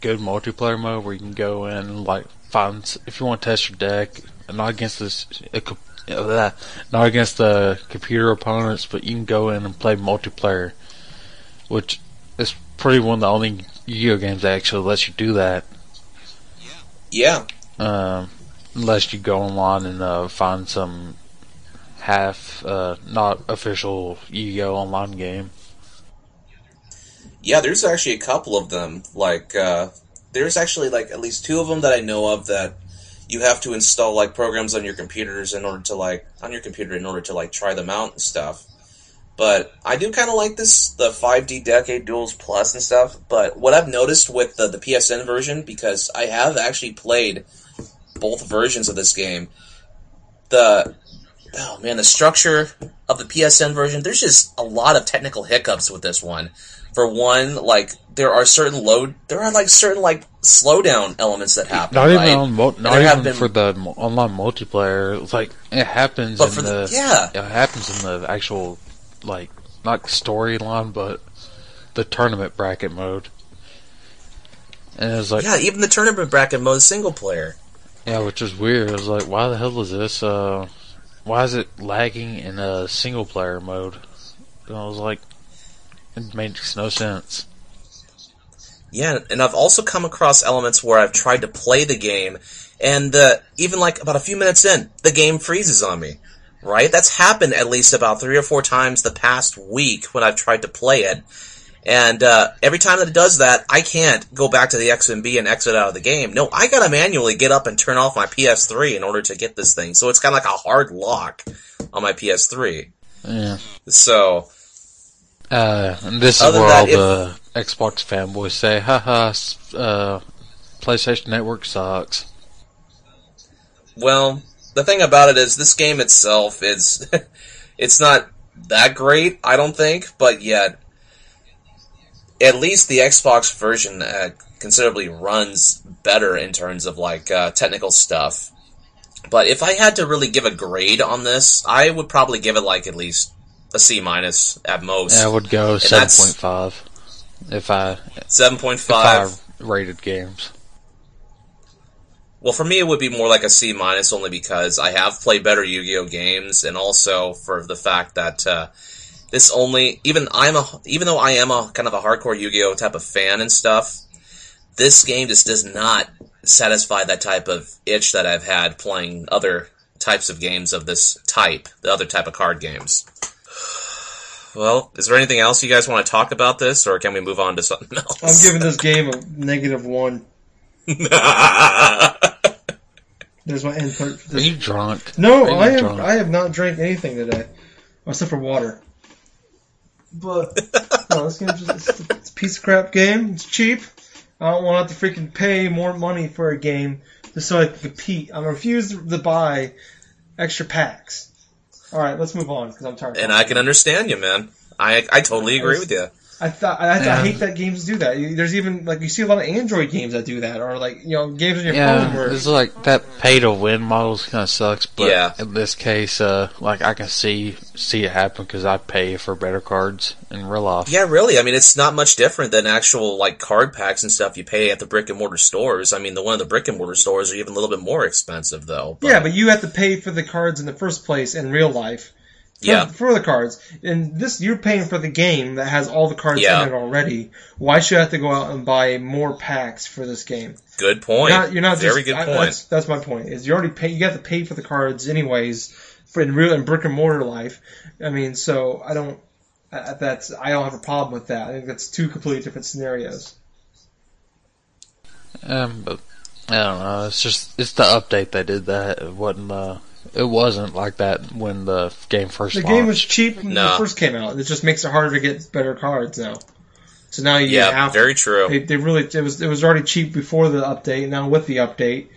good multiplayer mode where you can go in like find if you want to test your deck, not against this, a co- that- not against the computer opponents, but you can go in and play multiplayer, which is pretty one of the only Yu-Gi-Oh games that actually lets you do that. yeah, Um, unless you go online and uh, find some half, uh, not official Yu-Gi-Oh online game. Yeah, there's actually a couple of them. Like, uh, there's actually like at least two of them that I know of that you have to install like programs on your computers in order to like on your computer in order to like try them out and stuff. But I do kind of like this the 5D Decade Duels Plus and stuff. But what I've noticed with the the PSN version because I have actually played both versions of this game, the oh man, the structure of the PSN version, there's just a lot of technical hiccups with this one. For one, like there are certain load, there are like certain like slowdown elements that happen. Not even right? on mo- not even been- for the online multiplayer. It's like it happens in the, the- yeah. it happens in the actual like not storyline, but the tournament bracket mode. And it's like yeah, even the tournament bracket mode single player. yeah, which is weird. It was like, why the hell is this? Uh, why is it lagging in a single player mode? And I was like, it makes no sense. Yeah, and I've also come across elements where I've tried to play the game, and uh, even like about a few minutes in, the game freezes on me. right? That's happened at least about three or four times the past week when I've tried to play it. And uh, every time that it does that, I can't go back to the XMB and B and exit out of the game. No, I gotta manually get up and turn off my PS3 in order to get this thing. So it's kind of like a hard lock on my PS3. Yeah. So Uh, and this is where all the Xbox fanboys say, haha, uh, PlayStation Network sucks. Well, the thing about it is this game itself is it's not that great, I don't think, but yet at least the Xbox version uh, considerably runs better in terms of like uh, technical stuff. But if I had to really give a grade on this, I would probably give it like at least a C minus at most. I would go that's- 7.5 if I, Seven point five. rated games. Well, for me, it would be more like a C minus, only because I have played better Yu-Gi-Oh games, and also for the fact that uh, this only even I'm a even though I am a kind of a hardcore Yu-Gi-Oh type of fan and stuff, this game just does not satisfy that type of itch that I've had playing other types of games of this type, the other type of card games. Well, is there anything else you guys want to talk about this, or can we move on to something else? I'm giving this game a negative one. There's my input. for Are you drunk? No, you I am. drunk? I have not drank anything today, except for water. But no, this game just it's, it's a piece of crap game. It's cheap. I don't want to have to freaking pay more money for a game just so I can compete. I refuse to buy extra packs. All right, let's move on because I'm tired. and I can understand you, man. I I totally agree with you. I thought I, I Yeah. hate that games do that. You- There's even like you see a lot of Android games that do that, or like you know games on your phone Yeah, where it's like that pay to win model kind of sucks, but Yeah. in this case, uh, like I can see see it happen because I pay for better cards in real life. Yeah, really. I mean, it's not much different than actual like card packs and stuff you pay at the brick and mortar stores. I mean, the one of the brick and mortar stores are even a little bit more expensive, though. But, Yeah, but you have to pay for the cards in the first place in real life. For, Yeah. For the cards. And this, you're paying for the game that has all the cards Yeah. in it already. Why should I have to go out and buy more packs for this game? good point. You're not, you're not very just, good I- point. that's, that's my point. Is you already pay, you have to pay for the cards anyways for in real, in brick and mortar life. I mean, so I don't, I- that's, I don't have a problem with that. I think that's two completely different scenarios. Um, but I don't know. It's just it's the update they did that. It wasn't uh, it wasn't like that when the game first. The launched. game was cheap when No. it first came out. It just makes it harder to get better cards now. So now you yeah, have very true. They, they really it was it was already cheap before the update. Now with the update,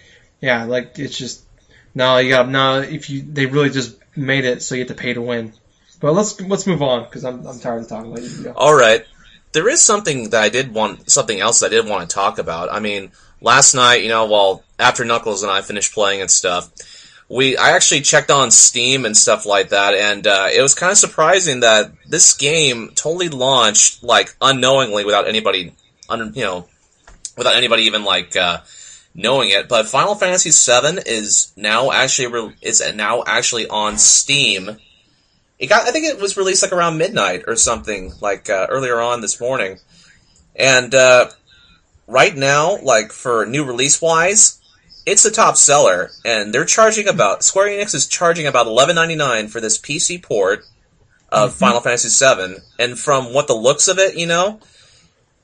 yeah, like it's just now you got now if you they really just made it so you have to pay to win. But let's let's move on because I'm I'm tired of talking about Yu-Gi-Oh. All right. There is something that I did want, something else I did want to talk about. I mean, last night, you know, while after Knuckles and I finished playing and stuff, we, I actually checked on Steam and stuff like that, and uh, it was kind of surprising that this game totally launched like unknowingly without anybody, un, you know, without anybody even like uh, knowing it. But Final Fantasy VII is now actually re- is now actually on Steam. It got, I think it was released like around midnight or something, like uh, earlier on this morning. And uh, right now, like for new release wise, it's the top seller, and they're charging about Square Enix is charging about eleven ninety nine for this PC port of Final Fantasy VII. And from what the looks of it, you know,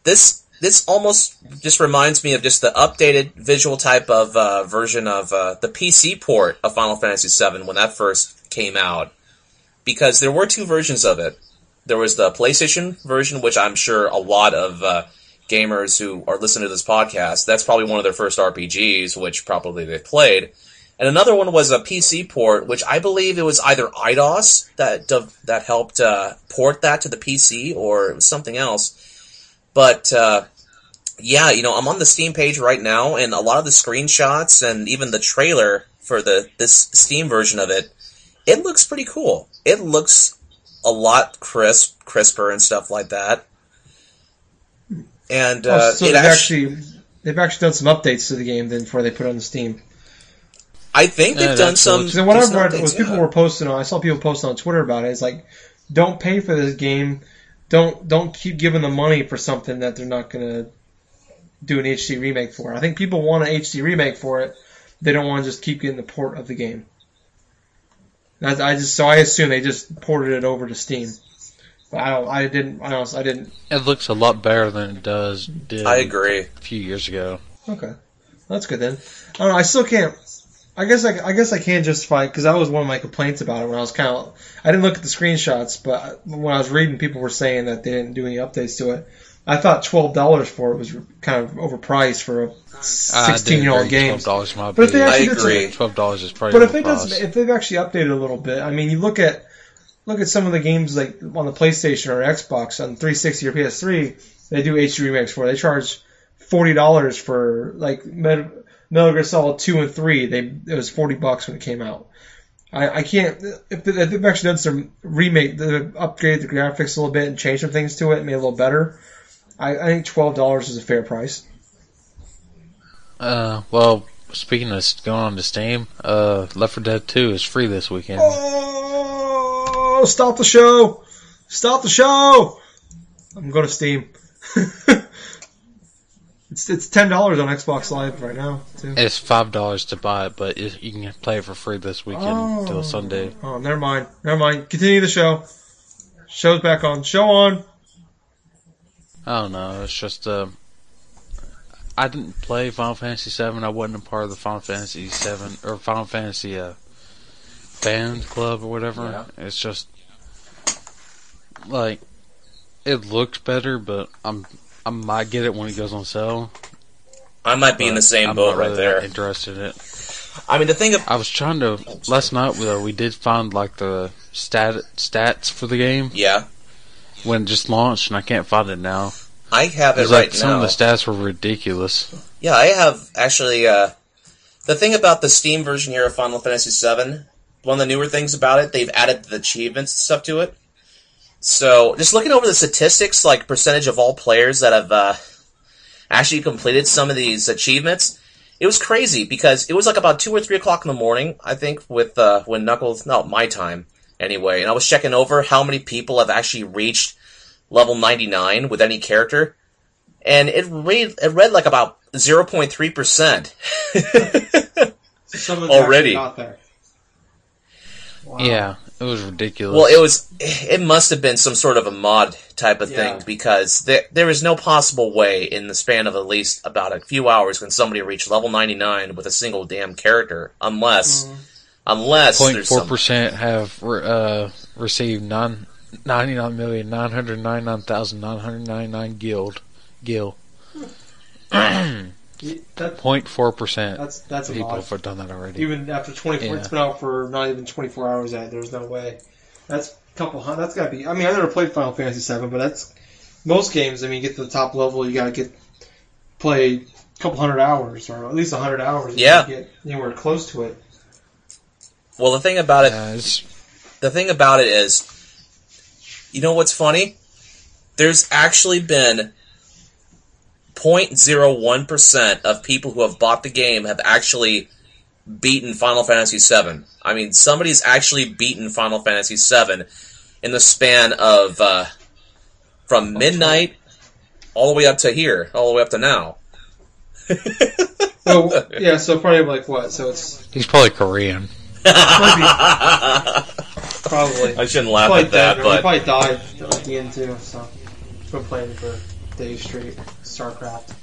this this almost just reminds me of just the updated visual type of uh, version of uh, the PC port of Final Fantasy VII when that first came out because there were two versions of it. There was the PlayStation version, which I'm sure a lot of uh, gamers who are listening to this podcast, that's probably one of their first RPGs, which probably they've played. And another one was a PC port, which I believe it was either Eidos that that helped uh, port that to the PC, or it was something else. But uh, yeah, you know, I'm on the Steam page right now, and a lot of the screenshots and even the trailer for the this Steam version of it, it looks pretty cool. It looks a lot crisp, crisper, and stuff like that. And uh, Oh, so it they've actually, actually they've actually done some updates to the game then before they put it on the Steam. I think they've Yeah, done some. cool. So what I've decent read updates, was people yeah. were posting on. I saw people posting on Twitter about it. It's like, don't pay for this game. Don't don't keep giving them money for something that they're not gonna do an HD remake for. I think people want an HD remake for it. They don't want to just keep getting the port of the game. That's, I just so I assume they just ported it over to Steam. But I don't. I didn't. I don't. I didn't. It looks a lot better than it does did I agree. a few years ago. Okay, that's good then. I don't know. I still can't. I guess I, I guess I can't justify because that was one of my complaints about it when I was kind of. I didn't look at the screenshots, but when I was reading, people were saying that they didn't do any updates to it. I thought twelve dollars for it was kind of overpriced for a sixteen year old game. Twelve dollars might But if they be. actually I did agree. Twelve dollars is probably. But if it does, if they've actually updated a little bit, I mean, you look at look at some of the games like on the PlayStation or Xbox on 360 or PS3, they do HD remakes for. it. They charge forty dollars for like Met- Metal Gear Solid two and three. They it was forty bucks when it came out. I, I can't if, they, they've actually done some remake, they've upgraded the graphics a little bit and changed some things to it, made it a little better. I, I think twelve dollars is a fair price. Uh, well, speaking of going on to Steam, uh, Left 4 Dead 2 is free this weekend. Oh, stop the show! Stop the show! I'm going to Steam. it's it's ten dollars on Xbox Live right now too. It's five dollars to buy it, but it, you can play it for free this weekend Oh. until Sunday. Oh, never mind. Never mind. Continue the show. Show's back on. Show on. I don't know. It's just uh, I didn't play Final Fantasy VII. I wasn't a part of the Final Fantasy VII or Final Fantasy uh, fan club or whatever. It's just like it looks better, but I'm I might get it when it goes on sale. I might be in the same I'm boat right really there. Interested in it. I mean, the thing of I was trying to last night. Though we did find like the stat stats for the game yeah, when it just launched, and I can't find it now. I have it right like some of the stats were ridiculous. Yeah, I have actually. Uh, the thing about the Steam version here of Final Fantasy VII, one of the newer things about it, they've added the achievements and stuff to it. So, just looking over the statistics, like percentage of all players that have uh, actually completed some of these achievements, it was crazy because it was like about two or three o'clock in the morning, I think, with uh, when Knuckles, no, my time anyway, and I was checking over how many people have actually reached level ninety nine with any character, and it read it read like about zero point three percent. Someone's Already. Actually got there. Wow. Yeah, it was ridiculous. Well, it was. It must have been some sort of a mod type of Yeah. thing because there there is no possible way in the span of at least about a few hours can somebody reach level ninety nine with a single damn character, unless Mm-hmm. unless 04 percent have re- uh, received nine ninety nine million nine hundred ninety nine thousand nine hundred ninety nine guild gil. That, Point four percent that's that's a people lot. have done that already. Even after 24, Yeah. it's been out for not even 24 hours yet. There's no way. That's a couple hundred. That's gotta be. I mean, I never played Final Fantasy 7, but that's most games. I mean, you get to the top level, you gotta get play a couple hundred hours, or at least a hundred hours. to Yeah. Get anywhere close to it. Well, the thing about it, it's, the thing about it is, you know what's funny? There's actually been 0.01% of people who have bought the game have actually beaten Final Fantasy VII. I mean, somebody's actually beaten Final Fantasy VII in the span of uh, from midnight all the way up to here, all the way up to now. Well, yeah. So probably like what? So it's he's probably Korean. probably, probably I shouldn't laugh probably at that, dead, or he but probably died at the end too. So been playing for days straight. StarCraft.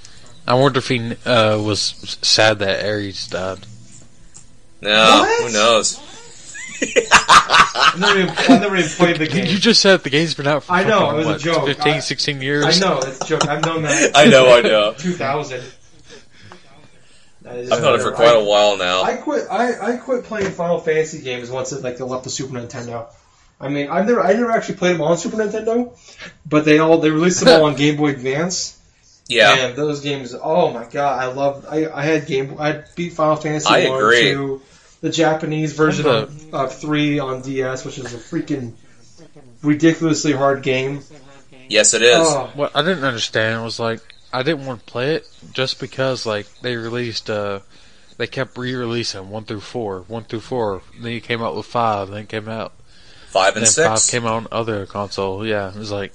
I wonder if he uh, was sad that Aeris died. no, What? who knows? I've never even, I've never even played the game. You just said the game's been out for I know, fucking, it was a joke. 15, I- 16 years. I know it's a joke. I've known that. I know, I know. 2000. I've known it for quite a while now. I, I quit. I, I quit playing Final Fantasy games once it like they left the Super Nintendo. I mean, I've never I never actually played them on Super Nintendo, but they all they released them all on Game Boy Advance. Yeah. And those games, oh my god, I love. I, I had game. I beat Final Fantasy I one, agree. two, the Japanese version The- of, of three on DS, which is a freaking ridiculously hard game. Yes, it is. Oh, What I didn't understand was like I didn't want to play it just because like they released uh they kept re-releasing one through four, one through four. Then you came out with five, then it came out, Five and and then six. five came out on other console. Yeah, it was like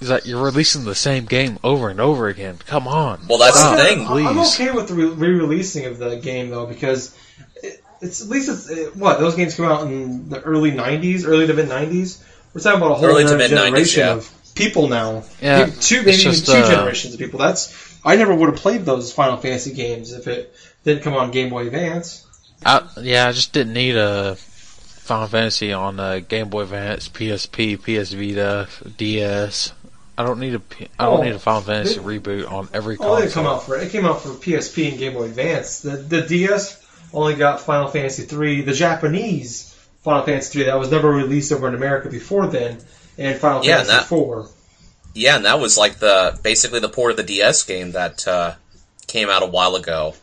it's like you're releasing the same game over and over again. Come on. Well, that's Stop, the thing. I'm okay with the re- re-releasing of the game though because it, it's at least it's uh, what those games come out in the early '90s, early to mid '90s. We're talking about a whole Early to mid-nineties, generation yeah. of people now. Yeah, Maybe two, it's maybe even just, two uh, generations of people. That's I never would have played those Final Fantasy games if it didn't come on Game Boy Advance. I, yeah, I just didn't need a Final Fantasy on uh, Game Boy Advance, PSP, PS Vita, DS. I don't need a P- I don't Oh, need a Final Fantasy it- reboot on every Oh, it console. didn't come out for it came out for PSP and Game Boy Advance. The the DS only got Final Fantasy three, the Japanese Final Fantasy three that was never released over in America before then, and Final Yeah, Fantasy that- four. Yeah, and that was like the basically the port of the DS game that uh, came out a while ago,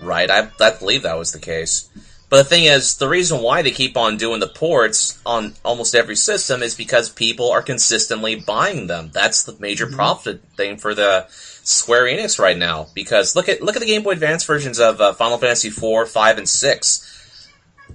right? I, I believe that was the case. But the thing is, the reason why they keep on doing the ports on almost every system is because people are consistently buying them. That's the major profit thing for the Square Enix right now. Because look at look at the Game Boy Advance versions of uh, Final Fantasy IV, five, and six.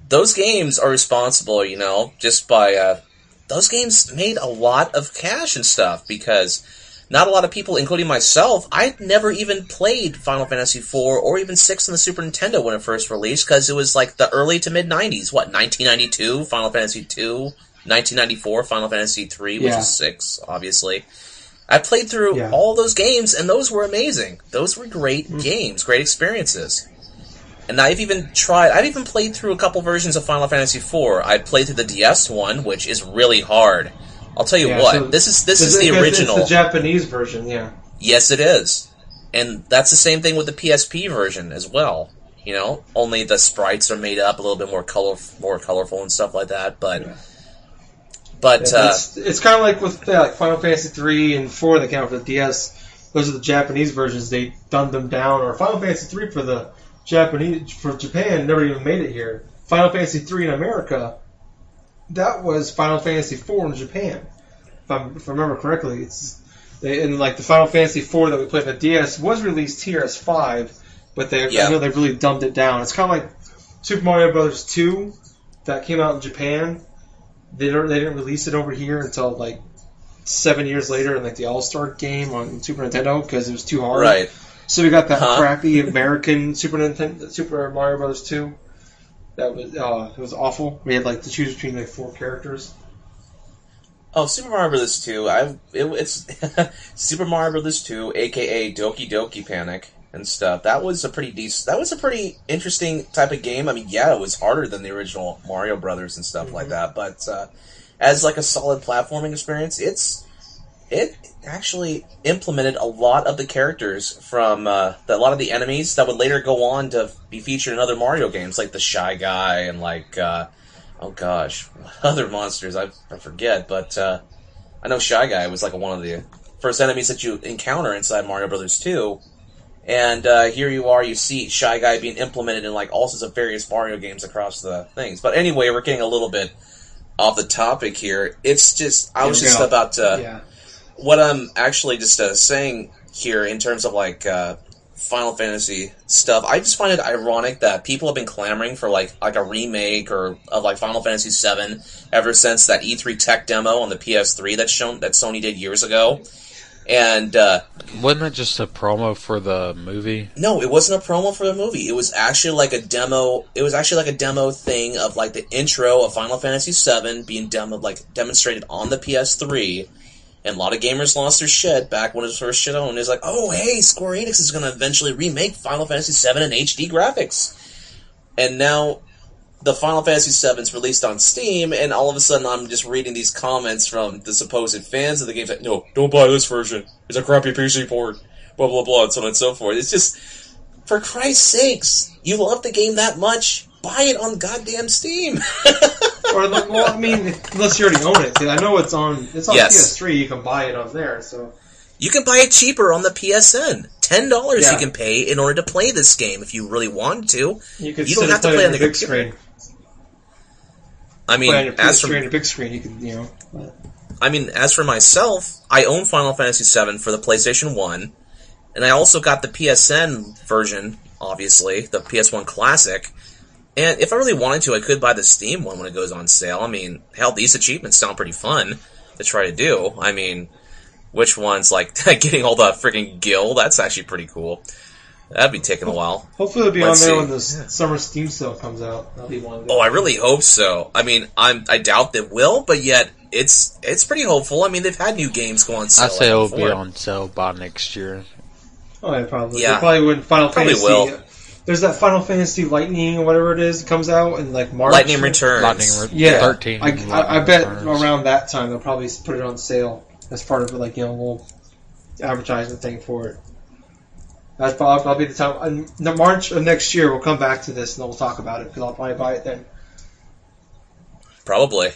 Those games are responsible, you know, just by uh, those games made a lot of cash and stuff because not a lot of people, including myself, I'd never even played Final Fantasy IV or even 6 on the Super Nintendo when it first released because it was like the early to mid 90s. What, 1992, Final Fantasy II, 1994, Final Fantasy III, which Yeah. is 6, obviously. I played through Yeah. all those games and those were amazing. Those were great mm. games, great experiences. And I've even tried. I've even played through a couple versions of Final Fantasy IV. I played through the DS one, which is really hard. I'll tell you Yeah, what. so this is this is the original. It's the Japanese version, yeah. yes, it is, and that's the same thing with the PSP version as well. You know, only the sprites are made up a little bit more color, more colorful and stuff like that. But, Yeah. but Yeah, uh, it's it's kind of like with yeah, like Final Fantasy three and four that came out for the DS. Those are the Japanese versions. They dumbed them down. Or Final Fantasy three for the Japanese for Japan never even made it here. Final Fantasy three in America, that was Final Fantasy IV in Japan. If, I'm, if I remember correctly, it's they, and like the Final Fantasy IV that we played on the DS was released here as five, but they Yeah. I know they really dumbed it down. It's kind of like Super Mario Brothers two that came out in Japan they don't they didn't release it over here until like seven years later in like the All Star game on Super Nintendo because it was too hard. right, So we got that Huh? crappy American Super Nintendo Super Mario Brothers two. That was uh, it was awful. We had like to choose between like four characters. Oh, Super Mario Brothers 2. I it, it's Super Mario Brothers 2, aka Doki Doki Panic and stuff. That was a pretty decent. That was a pretty interesting type of game. I mean, yeah, it was harder than the original Mario Brothers and stuff like that, but uh, as like a solid platforming experience, it's it actually implemented a lot of the characters from uh, the, a lot of the enemies that would later go on to be featured in other Mario games, like the Shy Guy and like. Uh, oh gosh, what other monsters I, I forget, but uh, I know Shy Guy was like one of the first enemies that you encounter inside Mario Brothers 2. And uh, here you are, you see Shy Guy being implemented in like all sorts of various Mario games across the things. But anyway, we're getting a little bit off the topic here. It's just I was just about to yeah. What I'm actually just uh, saying here in terms of like uh, Final Fantasy stuff, I just find it ironic that people have been clamoring for like like a remake or of like Final Fantasy VII ever since that E3 tech demo on the PS3 that shown that Sony did years ago. And uh, Wasn't it just a promo for the movie? no, it wasn't a promo for the movie. It was actually like a demo. It was actually like a demo thing of like the intro of Final Fantasy VII being demo like demonstrated on the PS3. And a lot of gamers lost their shit back when it was first shit on. It was like, oh hey, Square Enix is going to eventually remake Final Fantasy VII in HD graphics. And now the Final Fantasy VII is released on Steam, and all of a sudden I'm just reading these comments from the supposed fans of the game like, no, don't buy this version. It's a crappy PC port. Blah blah blah, and so on and so forth. It's just, for Christ's sakes, you love the game that much, buy it on goddamn Steam. Or the- well, I mean, unless you already own it. I know it's on it's on Yes. PS3. You can buy it on there. So you can buy it cheaper on the PSN. Ten dollars Yeah. you can pay in order to play this game if you really wanted to. you can You don't have to play on the big computer. screen. I mean, Play on your as for your big screen, you can you know. I mean, as for myself, I own Final Fantasy VII for the PlayStation 1, and I also got the PSN version, obviously, the PS1 Classic. And if I really wanted to, I could buy the Steam one when it goes on sale. I mean, hell, these achievements sound pretty fun to try to do. I mean, which ones, like getting all the freaking gil, that's actually pretty cool. That'd be taking a while. Hopefully, it'll be Let's on there see. when the s summer Steam sale comes out. That'll be one. Oh, I really hope so. I mean, I'm I doubt that will, but yet it's it's pretty hopeful. I mean, they've had new games go on sale. I say it'll be on sale by next year. Oh, yeah, probably. Yeah. They probably when Final Probably Fantasy. will. There's that Final Fantasy Lightning or whatever it is comes out in like March. Lightning Returns. Lightning Re- Yeah, 13. I, I, I bet Returns. around that time they'll probably put it on sale as part of like you know a little advertising thing for it. That's probably, probably the time. In the March of next year, we'll come back to this and we'll talk about it because I'll probably buy it then. Probably.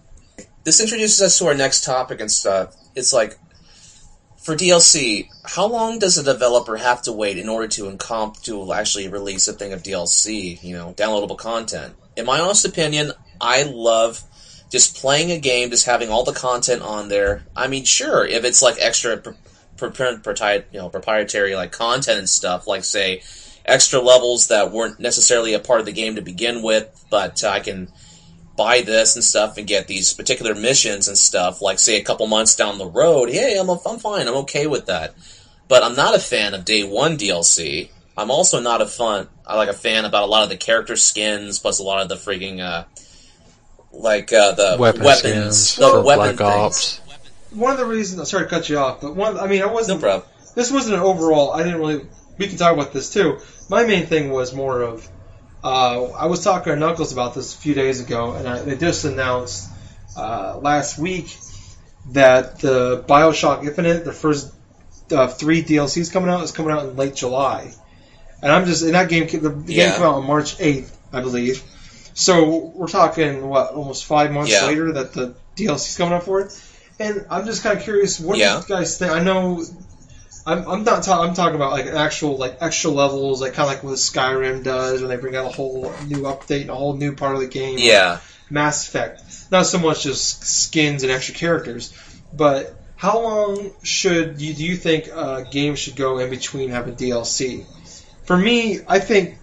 this introduces us to our next topic and stuff. It's like, for DLC, how long does a developer have to wait in order to encomp to actually release a thing of DLC, you know, downloadable content? In my honest opinion, I love just playing a game, just having all the content on there. I mean, sure, if it's like extra pr- pr- pr- you know, proprietary like content and stuff, like say extra levels that weren't necessarily a part of the game to begin with, but uh, I can buy this and stuff and get these particular missions and stuff, like say a couple months down the road, hey, I'm, I'm fine, I'm okay with that. But I'm not a fan of day one DLC. I'm also not a fun, I like a fan about a lot of the character skins, plus a lot of the freaking, uh, like, uh, the Weapon weapons, skins the weapon Black things. Ops. One of the reasons, sorry to cut you off, but one, I mean, I wasn't. problem. this wasn't an overall. I didn't really. We can talk about this too. My main thing was more of. Uh, I was talking to Knuckles about this a few days ago, and I, they just announced uh, last week that the Bioshock Infinite, the first uh, three DLCs coming out, is coming out in late July. And I'm just in that game. The, the Yeah. game came out on March 8th, I believe. So we're talking what almost five months Yeah. later that the DLC's coming out for it. And I'm just kind of curious, what Yeah. do you guys think? I know I'm, I'm not ta- I'm talking about like actual like extra levels, like kind of like what Skyrim does when they bring out a whole new update, a whole new part of the game. Yeah. Mass Effect. Not so much just skins and extra characters, but how long should you do you think a game should go in between having DLC? For me, I think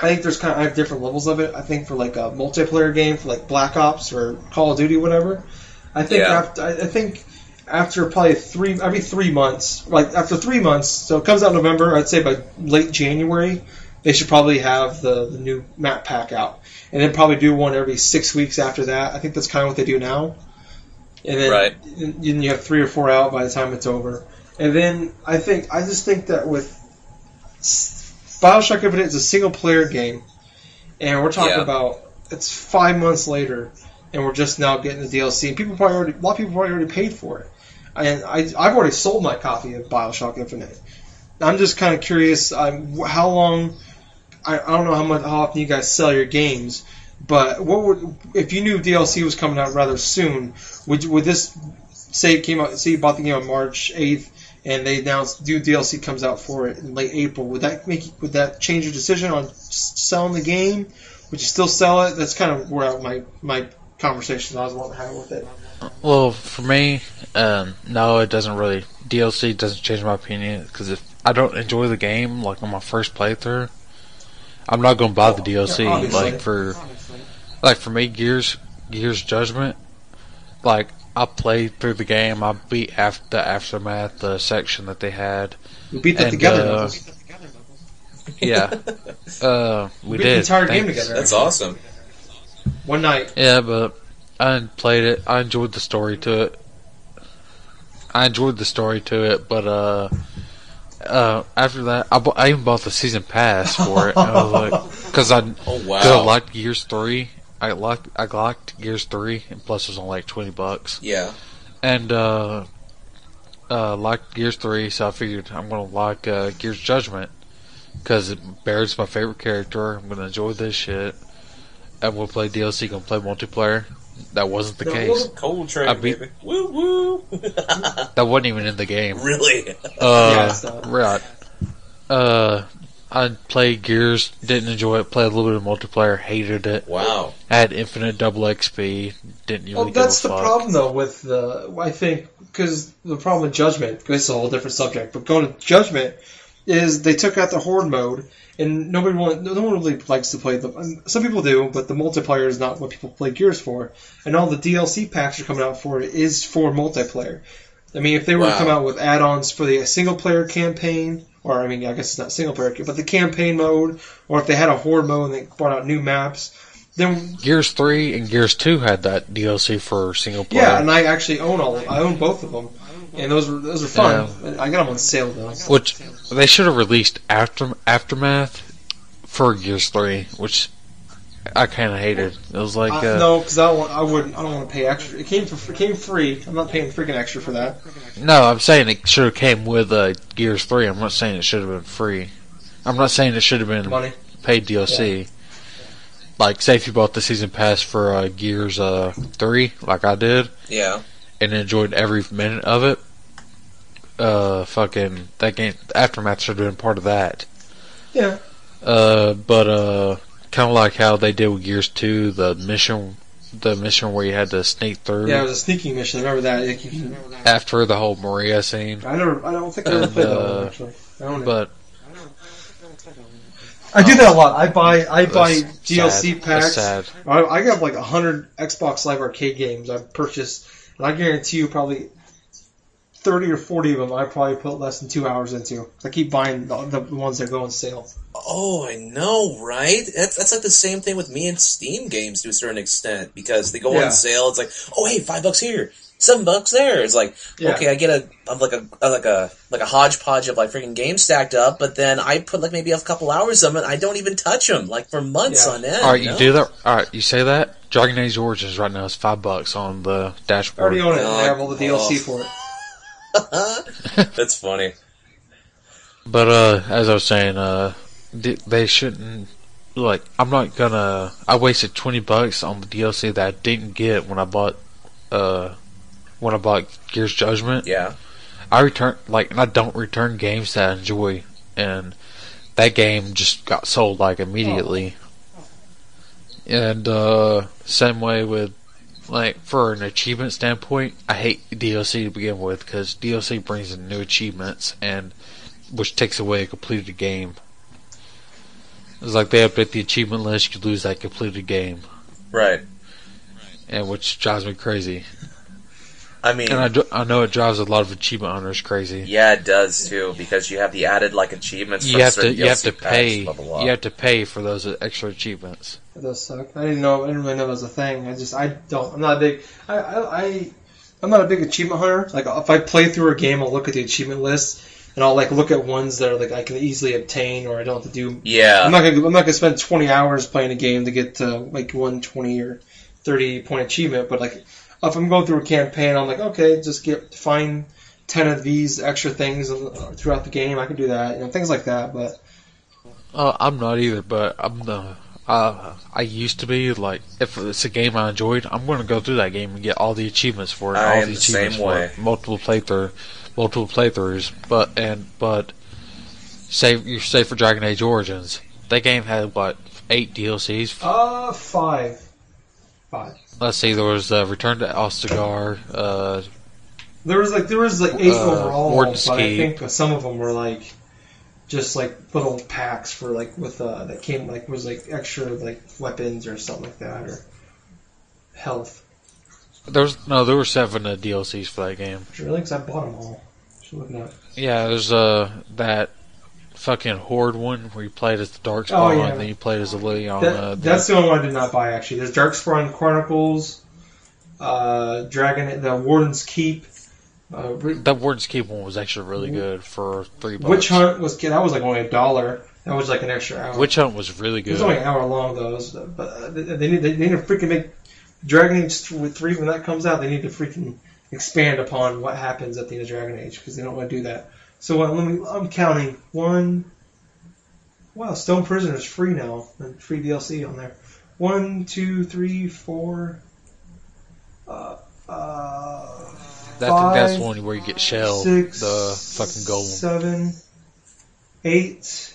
I think there's kind of I have different levels of it. I think for like a multiplayer game, for like Black Ops or Call of Duty, whatever. I think Yeah. after I I think after probably three every three months, like after three months, so it comes out in November. I'd say by late January, they should probably have the, the new map pack out, and then probably do one every six weeks after that. I think that's kind of what they do now. And then Right. and you have three or four out by the time it's over. And then I think I just think that with Bioshock Infinite is a single player game, and we're talking Yeah. about it's five months later, and we're just now getting the DLC. And people probably already a lot of people probably already paid for it, and I I've already sold my copy of Bioshock Infinite. I'm just kind of curious um, how long. I, I don't know how much how often you guys sell your games, but what would if you knew DLC was coming out rather soon? Would would this say it came out? Say you bought the game on March eighth, and they announced new DLC comes out for it in late April. Would that make would that change your decision on selling the game? Would you still sell it? That's kind of where my my conversation I was wanting to have with it. Well, for me, um, no, it doesn't really. DLC doesn't change my opinion because if I don't enjoy the game, like on my first playthrough, I'm not going to buy the DLC. Yeah, like for, like for me, Gears, Gears Judgment, like I played through the game. I beat after the aftermath, the section that they had. We beat that And, together. uh, Yeah, uh, we beat did. the entire game together. That's awesome. One night. Yeah, but I played it. I enjoyed the story to it. I enjoyed the story to it, but uh, uh, after that, I, bu- I even bought the season pass for it. I was like, because I, Oh, cause I wow. liked Gears three. I liked I liked Gears three, and plus it was only like twenty bucks. Yeah. And uh, uh, liked Gears three, so I figured I'm gonna like uh, Gears Judgment because it Barrett's my favorite character. I'm gonna enjoy this shit. And we'll play DLC, gonna play multiplayer. That wasn't the No, case. Cole Train, I beat- baby. Woo woo. That wasn't even in the game. really? Uh, Yeah, so- right. Uh, I played Gears, didn't enjoy it. Played a little bit of multiplayer, hated it. Wow. I had infinite double XP, didn't really Well, give that's a the fuck. problem though with the I think because the problem with Judgment. 'cause It's a whole different subject, but going to Judgment is they took out the horde mode, and nobody want, no one really likes to play the. and Some people do, but the multiplayer is not what people play Gears for. And all the DLC packs are coming out for it is for multiplayer. I mean, if they were to come out with add-ons for the single player campaign or I mean, I guess it's not single player, but the campaign mode, or if they had a horde mode and they brought out new maps, then Gears three and Gears two had that DLC for single player. yeah, and I actually own all, Of, I own both of them, and those were those are fun. I got them on sale though. which they should have released after aftermath for Gears three, which I kind of hated. It was like I, uh, no, because I don't want, I wouldn't, I don't want to pay extra. It came for, it came free. I'm not paying freaking extra for that. no, I'm saying it should have came with uh, Gears three. I'm not saying it should have been free. I'm not saying it should have been Money. paid DLC. Like, say if you bought the season pass for uh, Gears uh, three, like I did, Yeah. And enjoyed every minute of it. Uh, fucking that game aftermath should have been part of that. Yeah. Uh, but uh, kind of like how they did with Gears Two, the mission, the mission where you had to sneak through Yeah, it was a sneaking mission. I remember that. Like, you can, after the whole Maria scene. I never, I don't think I ever played that uh, one actually. I it. But I do that a lot. I buy, I buy DLC sad. packs. That's sad. I, I got like hundred Xbox Live Arcade games I've purchased, and I guarantee you probably thirty or forty of them I probably put less than two hours into. I keep buying the, the ones that go on sale. Oh, I know, right? That's, that's like the same thing with me and Steam games to a certain extent because they go Yeah. on sale. It's like, oh, hey, five bucks here, seven bucks there. It's like, Yeah. okay, I get a of like a of like a like a hodgepodge of like freaking games stacked up, but then I put like maybe a couple hours of it. I don't even touch them like for months Yeah. on end. All right, you know? do that. All right, you say that. Dragon Age Origins right now is five bucks on the dashboard. already own it. and I Oh, have all the DLC oh. for it. That's funny. But uh, as I was saying, uh, they shouldn't. Like, I'm not gonna. I wasted twenty bucks on the DLC that I didn't get when I bought, uh, when I bought Gears Judgment. Yeah. I return like, and I don't return games that I enjoy, and that game just got sold like immediately. And uh, same way with like for an achievement standpoint, I hate DLC to begin with because DLC brings in new achievements and which takes away a completed game. It's like they update the achievement list, you lose that completed game, Right. and which drives me crazy. I mean, And I, do- I know it drives a lot of achievement hunters crazy. yeah, it does too because you have the added like achievements. You have to certain you have to pay you have to pay for those extra achievements. It does suck. I didn't know. I didn't really know that was a thing. I just I don't. I'm not a big. I I. I I'm not a big achievement hunter. Like if I play through a game, I'll look at the achievement list and I'll like look at ones that are like I can easily obtain or I don't have to do Yeah. I'm not gonna I'm not gonna spend 20 hours playing a game to get to like one 20 or 30 point achievement. But like if I'm going through a campaign, I'm like okay, just get find 10 of these extra things uh, throughout the game. I can do that, you know, things like that. But Uh, I'm not either, but I'm the. Uh, I used to be like, if it's a game I enjoyed, I'm going to go through that game and get all the achievements for it. I all am the the same achievements for it, multiple playthrough, multiple playthroughs. But and but, say you say for Dragon Age Origins, that game had what eight DLCs. uh, five, five. Let's see, there was uh, Return to Ostagar, uh, There was like there was like eight Uh, overall, Warden's but I think some of them were like just like little packs for like with uh that came like was like extra like weapons or something like that or health. there was no, there were seven uh, DLCs for that game. Really, because I bought them all. Should look. Yeah, there's uh that fucking Horde one where you played as the Darkspawn Oh, yeah. and then you played as the Leliana That, uh, the that's the only one I did not buy actually. There's Darkspawn Chronicles, uh, Dragon, the Warden's Keep, uh, Re- That Warden's Keep one was actually really good for three bucks. Witch Hunt was that was like only a dollar. That was like an extra hour. Witch Hunt was really good. It was only an hour long though, so- but uh, they, they need they need to freaking make Dragon Age three when that comes out. They need to freaking expand upon what happens at the end of Dragon Age because they don't want to do that. So uh, let me. I'm counting one. Wow, Stone Prisoner is free now and free DLC on there. One, two, three, four. Uh, uh, that's five, the one where you get Shale, six, the fucking golem. seven, eight.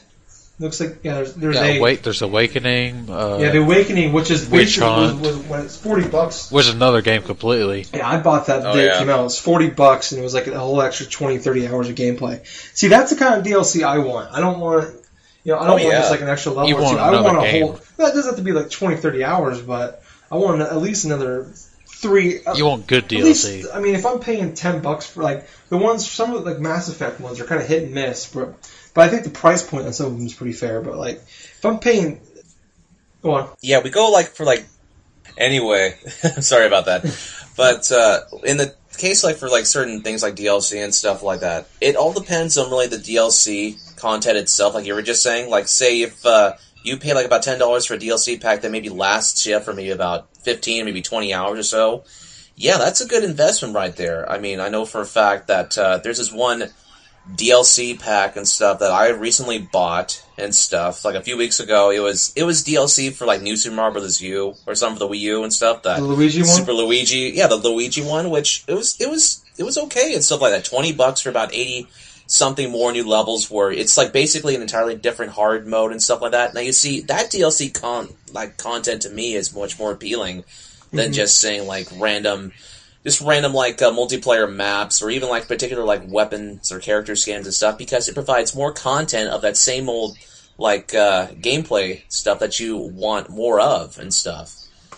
Looks like yeah. There's there's Yeah, eight. wait, there's Awakening. Uh, Yeah, The Awakening, which is Witch basically was, Hunt. was when it's forty bucks. was another game completely. Yeah, I bought that the Oh, day yeah. it came out. It was forty bucks, and it was like a whole extra 20, 30 hours of gameplay. See, that's the kind of DLC I want. I don't want, you know, I don't Oh, want yeah. just like an extra level. You or want. I want a game. whole. That doesn't have to be like 20, 30 hours, but I want at least another three. uh, You want good At DLC. least, I mean, if I'm paying ten bucks for like the ones, some of the like Mass Effect ones are kind of hit and miss, but but I think the price point on some of them is pretty fair. But like, if I'm paying, go on. Yeah, we go like for like. Anyway, I'm sorry about that, but uh, in the case like for like certain things like DLC and stuff like that, it all depends on really the DLC content itself. Like you were just saying, like say if uh, you pay like about ten dollars for a DLC pack that maybe lasts you for maybe about fifteen, maybe twenty hours or so. Yeah, that's a good investment right there. I mean, I know for a fact that uh, there's this one DLC pack and stuff that I recently bought and stuff. Like a few weeks ago, it was it was DLC for like New Super Mario Bros. U or something for the Wii U and stuff. That The Luigi one? Super Luigi, yeah, the Luigi one, which it was it was it was okay and stuff like that. Twenty bucks for about eighty something more new levels where it's like basically an entirely different hard mode and stuff like that. Now you see that DLC con like content to me is much more appealing than Mm-hmm. just saying like random just random like uh, multiplayer maps or even like particular like weapons or character scans and stuff because it provides more content of that same old like uh, gameplay stuff that you want more of and stuff.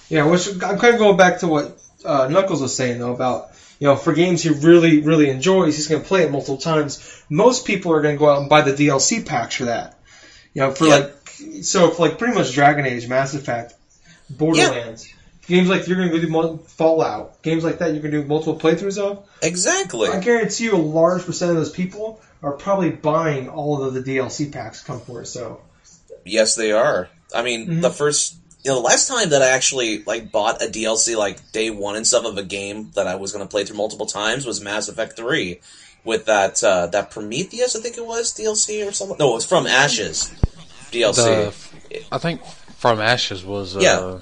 Yeah, which I'm kind of going back to what uh, Knuckles was saying though about you know for games he really really enjoys, he's going to play it multiple times. Most people are going to go out and buy the DLC packs for that. You know, for Yeah. like so for like pretty much Dragon Age, Mass Effect, Borderlands. Games like you're going to do Fallout, games like that you're going to do multiple playthroughs of. Exactly. I guarantee you, a large percent of those people are probably buying all of the DLC packs come for it. So Yes, they are. I mean, Mhm. the first, you know, the last time that I actually like bought a DLC like day one and stuff of a game that I was going to play through multiple times was Mass Effect Three, with that uh, that Prometheus, I think it was DLC or something. No, it was From Ashes DLC. The, I think From Ashes was. Uh, Yeah.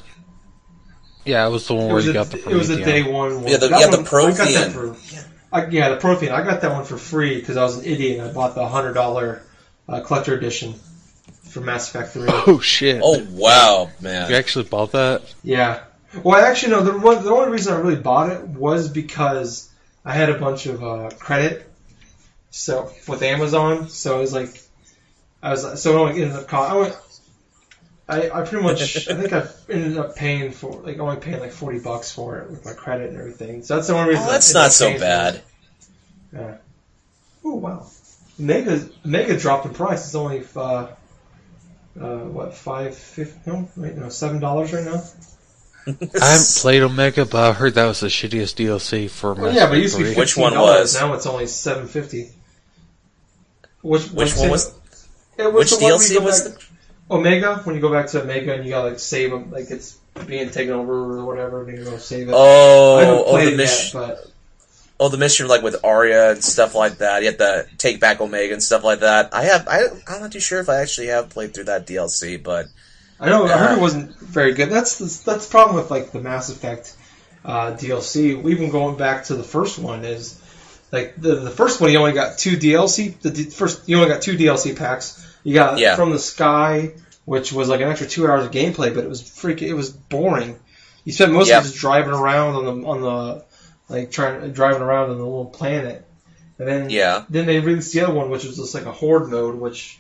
Yeah, it was the one where you a, got the it was a day one. one. Yeah, the- That yeah, the one- I got that Prothean. for- I, yeah, the Prothean. I got that one for free because I was an idiot and I bought the hundred dollar uh, collector edition for Mass Effect Three. Oh shit! Oh wow, man! you actually bought that? yeah. Well, actually, no. The one, the only reason I really bought it was because I had a bunch of uh, credit, so with Amazon. So it was like, I was so it only ended up cost. I went. I, I pretty much I think I ended up paying for like only paying like forty bucks for it with my credit and everything. So that's the only reason. Oh, I that's ended not so paying for it. bad. Oh wow, Mega Mega dropped in price. It's only uh, uh, what five fifty? No, wait, no, seven dollars right now. I haven't played Omega, but I heard that was the shittiest DLC for Well, Mass yeah, but it used to be Which one $15. was? Now it's only seven fifty. Which Which one was? Yeah, what's Which the one where you DLC go was? back- Omega? When you go back to Omega and you gotta like save them, like it's being taken over or whatever, and you go save it. I Oh, haven't oh, played the it mission. yet, but Oh, the mission like with Aria and stuff like that. You have to take back Omega and stuff like that. I have. I, I'm not too sure if I actually have played through that DLC, but I know I heard Uh, it wasn't very good. That's the, that's the problem with like the Mass Effect uh, DLC. Even going back to the first one is like the the first one you only got two DLC. The d- first you only got two DLC packs. You got Yeah. from the sky, which was like an extra two hours of gameplay, but it was freaking it was boring. You spent most Yeah. of it just driving around on the on the like trying driving around on the little planet, and then yeah. then they released the other one, which was just like a horde mode, which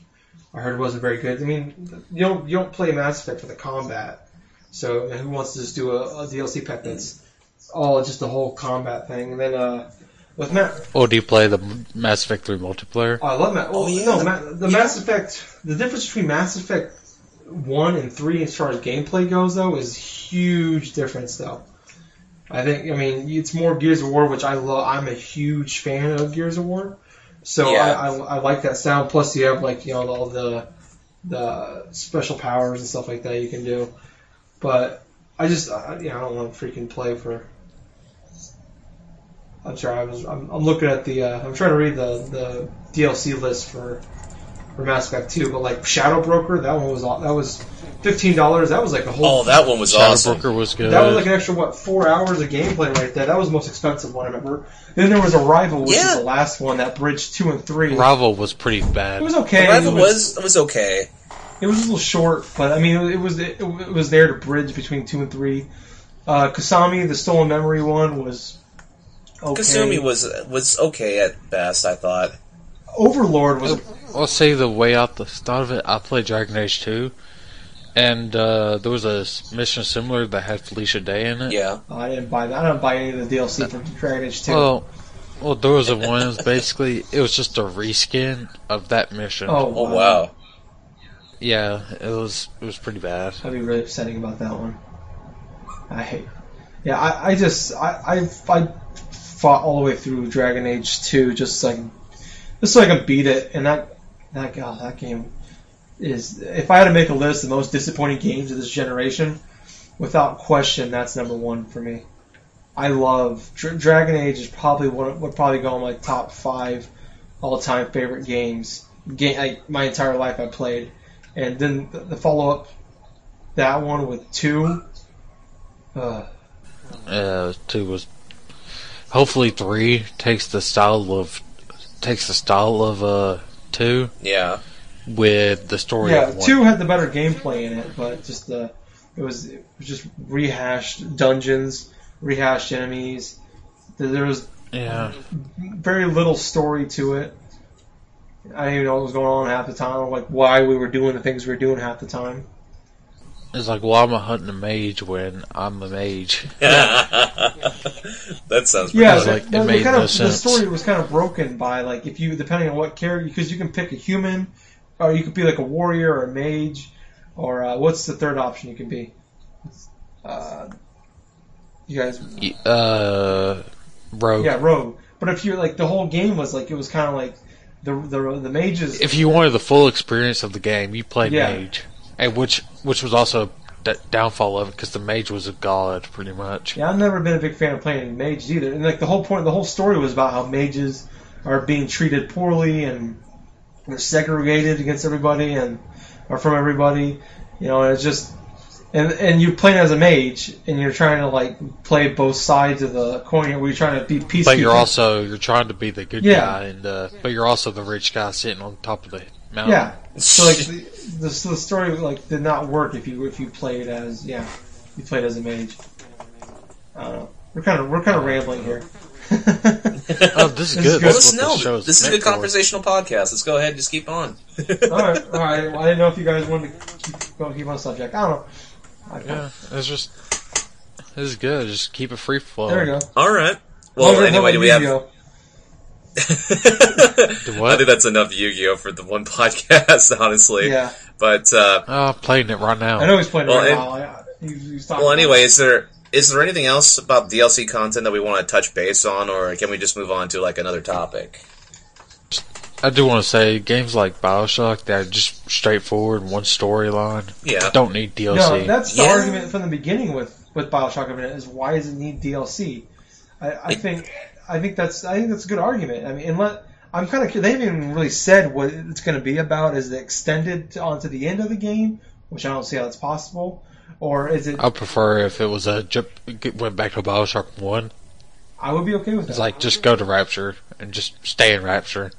I heard wasn't very good. I mean, you don't you don't play Mass Effect for the combat, so who wants to just do a, a DLC pack that's all just the whole combat thing? And then uh, with Matt, Oh, do you play the Mass Effect 3 multiplayer? oh, I love Matt. Oh, yeah, no, the- Ma- the Mass Effect. The difference between Mass Effect one and three, as far as gameplay goes, though, is huge difference. Though, I think I mean it's more Gears of War, which I love. I'm a huge fan of Gears of War, so Yeah. I, I, I like that sound. Plus, you have like you know all the the special powers and stuff like that you can do. But I just I, yeah, I don't want to freaking play for. I'm sorry, I was I'm, I'm looking at the uh, I'm trying to read the the DLC list for for Mass Effect 2, but like Shadow Broker, that one was that was fifteen dollars. That was like a whole Oh, that one was Shadow awesome. Broker was good. that was like an extra what four hours of gameplay right there. That was the most expensive one I remember. Then there was Arrival, which Yeah. was the last one that bridged two and three. Rival was pretty bad. It was okay. Arrival it was was okay. it was a little short, but I mean it was it, it was there to bridge between two and three. Uh, Kasumi, the Stolen Memory one was okay. Kasumi was was okay at best. I thought. Overlord was I'll say the way out the start of it, I played Dragon Age 2, And uh, there was a mission similar that had Felicia Day in it. Yeah. I didn't buy that. I don't buy any of the DLC for Dragon Age 2. Well, well, there was a one. It was basically, it was just a reskin of that mission. oh, Oh wow. yeah, it was it was pretty bad. I'd be really upsetting about that one. I hate. Yeah, I, I just I, I I fought all the way through Dragon Age two just like just so I can beat it, and that that god that game is if I had to make a list of the most disappointing games of this generation, without question that's number one for me. I love Dra- Dragon Age is probably one would probably go on my top five all time favorite games. Game like my entire life I played, and then the, the follow up that one with two. Uh, Uh, two was hopefully three takes the style of takes the style of uh two Yeah. With the story yeah, of one. two had the better gameplay in it, but just the it was it was just rehashed dungeons, rehashed enemies. There there was Yeah, very little story to it. I didn't even know what was going on half the time, like why we were doing the things we were doing half the time. it's like well, I'm a hunting a mage when I'm a mage. that sounds pretty Yeah, Because, the, like, it the- the made kind no of, the story was kind of broken by like if you depending on what character because you can pick a human, or you could be like a warrior or a mage, or uh, what's the third option you can be? Uh, you guys, Uh, rogue. yeah, rogue. But if you're like the whole game was like it was kind of like the the the mages. If you wanted the full experience of the game, you played Yeah. mage, and which which was also the downfall of it because the mage was a god pretty much. Yeah, I've never been a big fan of playing mages either. And like the whole point, the whole story was about how mages are being treated poorly and they're segregated against everybody and or from everybody. You know, and it's just and and you're playing as a mage and you're trying to like play both sides of the coin. Where you're trying to be peaceful. But you're also you're trying to be the good Yeah. guy, and uh, but you're also the rich guy sitting on top of the mountain. yeah. So like the, the, the story like did not work if you if you played as yeah you played as a mage. I don't know. We're kind of we're kind of rambling here. Oh, this is This is good. good. Well, That's this, what no, this this is a meant good for. conversational podcast. Let's go ahead and just keep on. all right, all right. Well, I didn't know if you guys wanted to keep, go keep on subject. I don't know. I, Yeah, it's just this is good. Just keep it free flow. There we go. All right. Well, How anyway, do we have? Yu-Gi-Oh? I think that's enough Yu-Gi-Oh for the one podcast, honestly. Yeah, But uh, Oh, I'm playing it right now. I know he's playing it Well, right and- now. I- he's, he's well, about anyway, it. is there is there anything else about DLC content that we want to touch base on, or can we just move on to like another topic? I do want to say games like Bioshock that are just straightforward, one storyline, Yeah. don't need DLC. no, that's the Yeah. argument from the beginning with with Bioshock Infinite is why does it need DLC? I, I think I think that's I think that's a good argument. I mean, unless I'm kind of they haven't even really said what it's going to be about. Is it extended to, onto the end of the game, which I don't see how that's possible, or is it? I prefer if it was a went back to Bioshock One. I would be okay with that. It's like just go to Rapture and just stay in Rapture.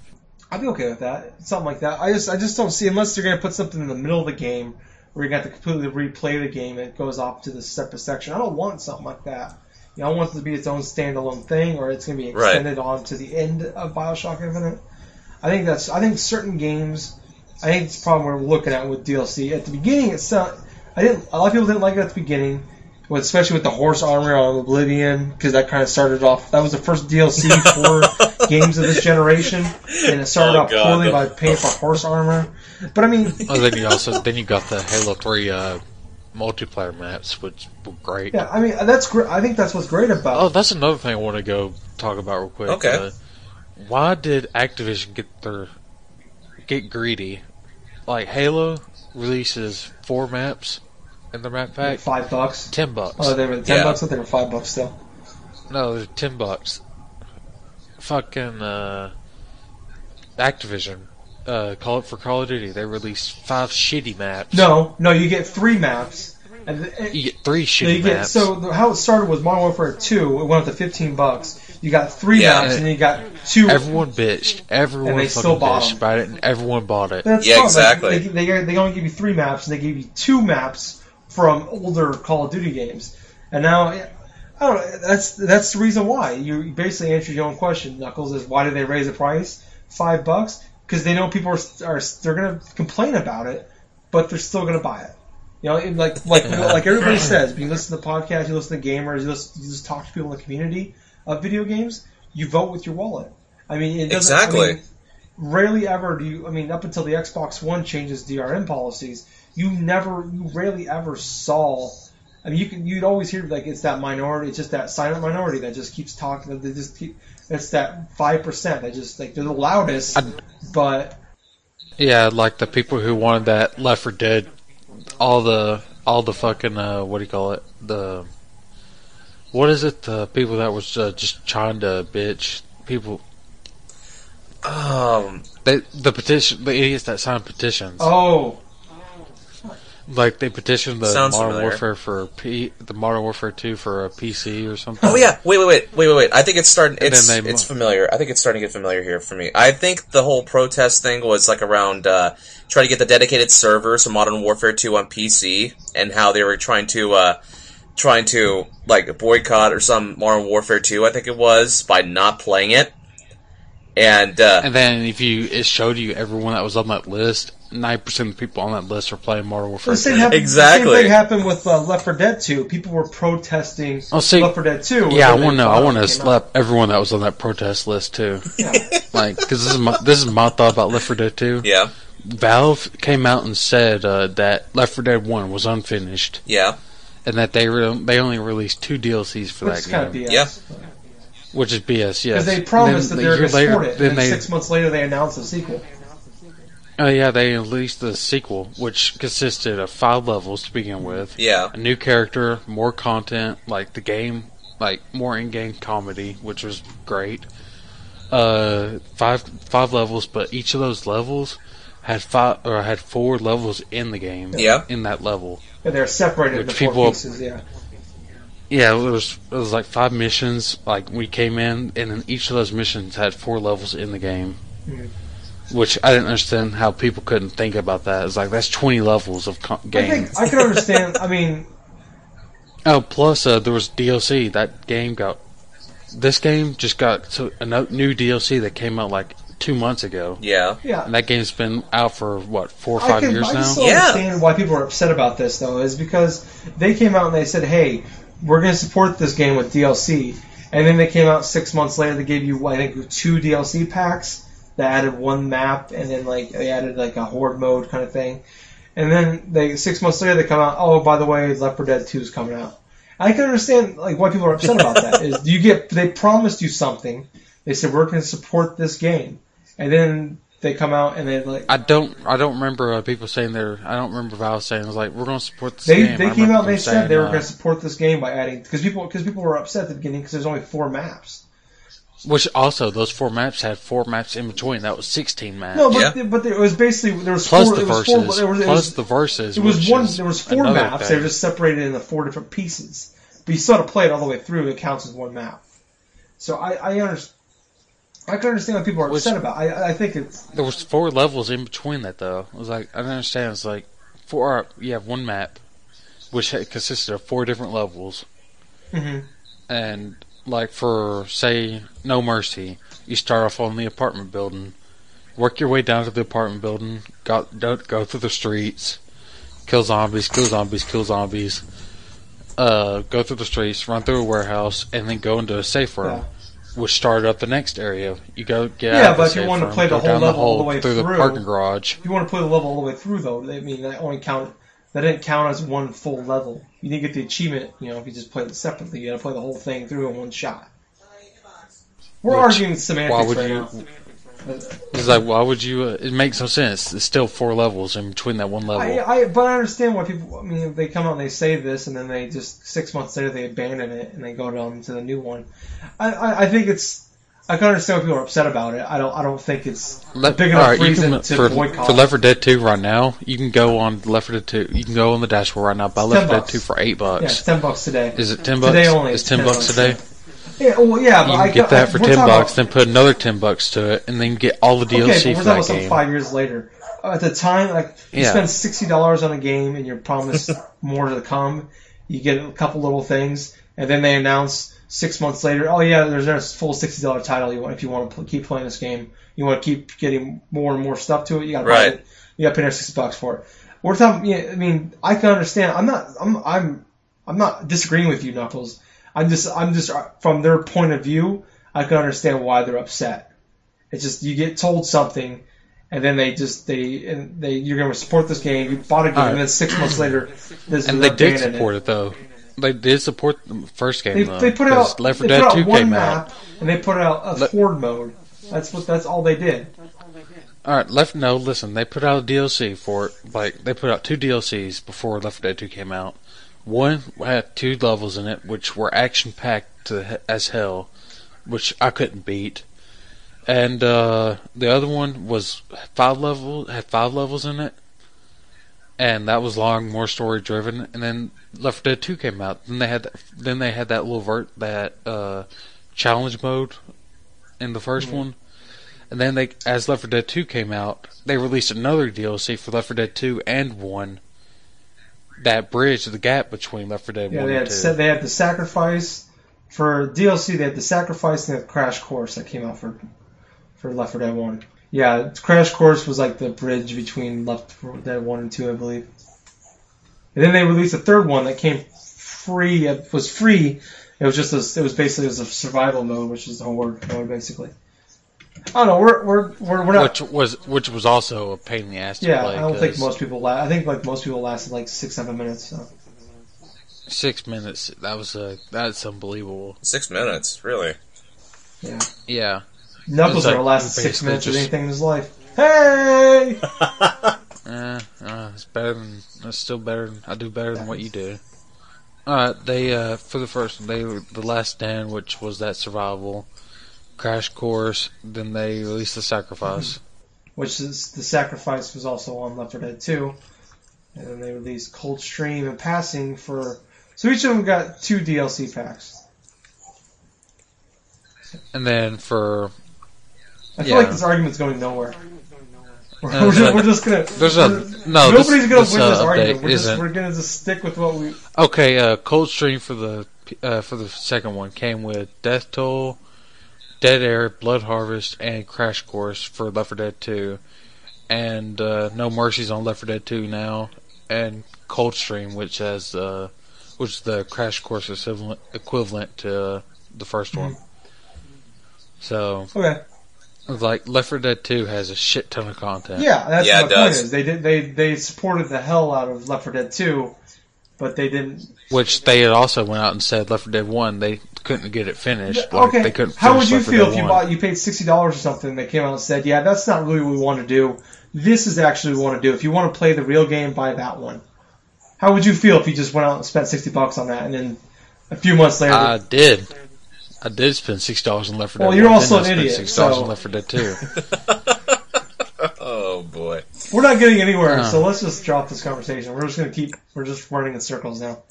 I'd be okay with that. Something like that. I just I just don't see unless they're gonna put something in the middle of the game where you got to completely replay the game and it goes off to the separate section. I don't want something like that. You know, I want it to be its own standalone thing or it's gonna be Right. extended on to the end of Bioshock Infinite. I think that's I think certain games I think it's the problem we're looking at with DLC. At the beginning it's not I didn't a lot of people didn't like it at the beginning. Especially with the horse armor on Oblivion, because that kind of started off. That was the first DLC for games of this generation, and it started Oh, off God, poorly no. by paying for horse armor. But I mean, Oh, then you also then you got the Halo Three uh, multiplayer maps, which were great. yeah, I mean that's great. I think that's what's great about. Oh, that's another thing I want to go talk about real quick. Okay. Uh, why did Activision get their get greedy? Like Halo releases four maps in the map pack, five bucks. ten bucks. Oh, they were ten Yeah. bucks. I they were five bucks still. No, they're ten bucks. Fucking uh, Activision, uh, call it for Call of Duty. They released five shitty maps. No, no, you get three maps, and the, you get three shitty get maps. so the, how it started was Modern Warfare Two. It went up to fifteen bucks. You got three Yeah. maps, and you got two. everyone bitched. Everyone And they fucking still bitched about it, and everyone bought it. That's Yeah, fine. Like, exactly. they, they, they only give you three maps, and they gave you two maps from older Call of Duty games. And now, I don't know. That's that's the reason why you basically answered your own question. Knuckles is why did they raise the price five bucks? Because they know people are, are they're going to complain about it, but they're still going to buy it. You know, like like like everybody says, when you listen to podcasts, you listen to gamers, you, listen, you just talk to people in the community of video games. You vote with your wallet. I mean, it doesn't, Exactly. I mean, rarely ever do you. I mean, up until the Xbox One changes DRM policies, you never, you rarely ever saw. I mean, you can you'd always hear like it's that minority, it's just that silent minority that just keeps talking. They just keep. It's that five percent that just like they're the loudest, but Yeah, like the people who wanted that Left 4 Dead, all the all the fucking uh, what do you call it? The what is it? The people that was uh, just trying to bitch people. Um, They the petition the idiots that signed petitions. oh, Like they petitioned the Sounds Modern familiar. Warfare for P, the Modern Warfare 2 for a PC or something. oh yeah, wait, wait, wait, wait, wait, wait. I think it's starting. And It's then they it's mo- familiar. I think it's starting to get familiar here for me. I think the whole protest thing was like around uh, trying to get the dedicated servers for Modern Warfare 2 on PC, and how they were trying to uh, trying to like boycott or some Modern Warfare 2. I think it was by not playing it, and uh, And then if you it showed you everyone that was on that list, nine percent of the people on that list are playing Modern Warfare. the same, 2. happened, Exactly. the same thing happened with uh, Left 4 Dead 2. People were protesting Oh, see- Left 4 Dead 2. Yeah, I want to. I want to slap everyone that was on that protest list too. Yeah. Like, because this is my this is my thought about Left 4 Dead 2. yeah, Valve came out and said uh, that Left 4 Dead 1 was unfinished, yeah, and that they re- they only released two DLCs for Which that is kind of game, BS. Yeah. which is BS. Yes, Because they promised Then that they were going to later- support it, Then and they, six months later they announced a sequel. oh yeah, they released the sequel, which consisted of five levels to begin with, yeah, a new character, more content, like the game, like more in-game comedy, which was great. Uh, five five levels, but each of those levels had five or had four levels in the game. Yeah. in that level. They're separated into four pieces, yeah. Yeah, it was it was like five missions. Like we came in, and then each of those missions had four levels in the game. Mhm. Which I didn't understand how people couldn't think about that. It's like that's twenty levels of co- I game. think I can understand. I mean, Oh, plus uh, there was DLC. That game got. This game just got so a new DLC that came out like two months ago, yeah. yeah. and that game's been out for what four or I five can, years I can now. still Yeah. understand why people are upset about this, though, is because they came out and they said, "Hey, we're going to support this game with DLC," and then they came out six months later. They gave you, I think, two DLC packs that added one map, and then like they added like a horde mode kind of thing. And then they six months later they come out. Oh, by the way, Left 4 Dead 2 is coming out. I can understand like why people are upset about that. Is you get they promised you something. They said we're going to support this game, and then they come out and they like I don't. I don't remember uh, people saying they're. I don't remember Valve saying it was like we're going to support this They game. they I came out and they said saying, they were uh, going to support this game by adding because people because people were upset at the beginning because there's only four maps. Which also those four maps had four maps in between. That was sixteen maps. No, but Yeah. but it was basically there was plus four, the it was verses. four, there was, it plus was, the verses. it was one there was four another maps. They thing. were just separated into four different pieces, but you still had to play it all the way through. It counts as one map. So I I understand. I can understand what people are Which- upset about. I I think it's There was four levels in between that though. It was like I don't understand. It's like four. You have one map, which consisted of four different levels, mhm. and like for say No Mercy, you start off on the apartment building, work your way down to the apartment building, go go, go through the streets, kill zombies, kill zombies, kill zombies. Uh, go through the streets, run through a warehouse, and then go into a safe room. Yeah. Which started up the next area. You go get Yeah, but if you want to play the whole level all the way through the parking garage. if you want to play the level all the way through though, I mean that only count that didn't count as one full level. You didn't get the achievement, you know, if you just played it separately. You got to play the whole thing through in one shot. We're Which- arguing semantics why would right you- now. It's like, why would you? Uh, it makes no sense. It's still four levels in between that one level. I, I, but I understand why people. I mean, they come out and they say this, and then they just six months later they abandon it and they go down to the new one. I, I, I think it's. I can understand why people are upset about it. I don't. I don't think it's a Le- big enough alright, you reason can, to for, boycott. for Left 4 Dead 2 right now, you can go on Left 4 Dead 2. You can go on the dashboard right now. Buy Left 4 Dead 2 for eight bucks. yeah, it's ten bucks today. Is it ten bucks? Today only. It's it's ten bucks today. Yeah, well, yeah, but You I get I- that for ten bucks, about- then put another ten bucks to it, and then get all the DLC okay, for talking that game. five years later. Uh, At the time, like you Yeah. spend sixty dollars on a game and you're promised more to come. You get a couple little things, and then they announce six months later, oh yeah, there's a full sixty dollar title. You want if you want to pl- keep playing this game, you want to keep getting more and more stuff to it. You got to Right. buy it. You got to pay another sixty bucks for it. we're talking. Yeah, I mean, I can understand. I'm not. I'm. I'm. I'm not disagreeing with you, Knuckles. I'm just. I'm just from their point of view. I can understand why they're upset. It's just you get told something, and then they just they and they you're going to support this game. You bought a game, Alright. and then six months later, this And is they did support it though. They did support the first game They, though. they put out Left 4 Dead out 2 came map, out. and they put out a Le- horde mode. That's what. That's all they did. All right, left. No, listen. They put out a DLC for it. Like they put out two DLCs before Left 4 Dead 2 came out. One had two levels in it, which were action packed as hell, which I couldn't beat. And uh, the other one was five level had five levels in it, and that was long, more story driven. And then Left 4 Dead 2 came out. Then they had then they had that little vert that uh, challenge mode in the 1st one. And then they, as Left 4 Dead 2 came out, they released another DLC for Left 4 Dead 2 and 1 that bridge, the gap between Left 4 Dead Yeah, 1 they and had 2. sa- they had the sacrifice for DLC. They had the sacrifice and the crash course that came out for for Left 4 Dead One. Yeah, crash course was like the bridge between Left 4 Dead One and Two, I believe. And then they released a third one that came free. It was free. It was just a, it was basically it was a survival mode, which is the horde mode basically. I don't know. We're we're we're, we're not. which was which was also a pain in the ass to yeah, play. I don't think most people. La- I think like most people lasted like six seven minutes. So. six minutes. That was uh, that's unbelievable. Six minutes, really. Yeah, Yeah. Knuckles It's like never lasted six basically minutes of anything in his life. Hey! uh, uh, it's better than it's still better. Than, I do better than what you do. Alright, they uh for the first they the last stand, which was that survival crash course. Then they released the sacrifice. Which is the sacrifice was also on Left 4 Dead 2, and then they released Cold Stream and Passing for. So each of them got two DLC packs. And then for I feel Yeah. like this argument's going nowhere. We're, Uh, we're, just, we're just gonna. there's a no. nobody's this, gonna this, win uh, this argument. We're just we're gonna just stick with what we. okay. Uh, Cold Stream for the uh, for the second one came with Death Toll, Dead Air, Blood Harvest, and Crash Course for Left 4 Dead 2, and uh, No Mercies on Left 4 Dead 2 now, and Cold Stream, which has uh, which is the Crash Course equivalent equivalent to uh, the 1st one. So, Okay. like Left 4 Dead 2 has a shit ton of content. Yeah, that's Yeah, what it my point does. is. They did they they supported the hell out of Left 4 Dead 2, but they didn't. Which they had also went out and said Left 4 Dead 1 they couldn't get it finished. Like, okay. they couldn't How would you feel if you bought you paid sixty dollars or something? They came out and said, "Yeah, that's not really what we want to do. This is actually what we want to do. If you want to play the real game, buy that one." How would you feel if you just went out and spent sixty bucks on that, and then a few months later, I did. I did spend six dollars on Left 4 Dead. Well, you're also an spent idiot, Six dollars so- on Left 4 Dead 2. Oh boy. we're not getting anywhere. No. So uh-huh. let's just drop this conversation. We're just gonna keep. We're just running in circles now.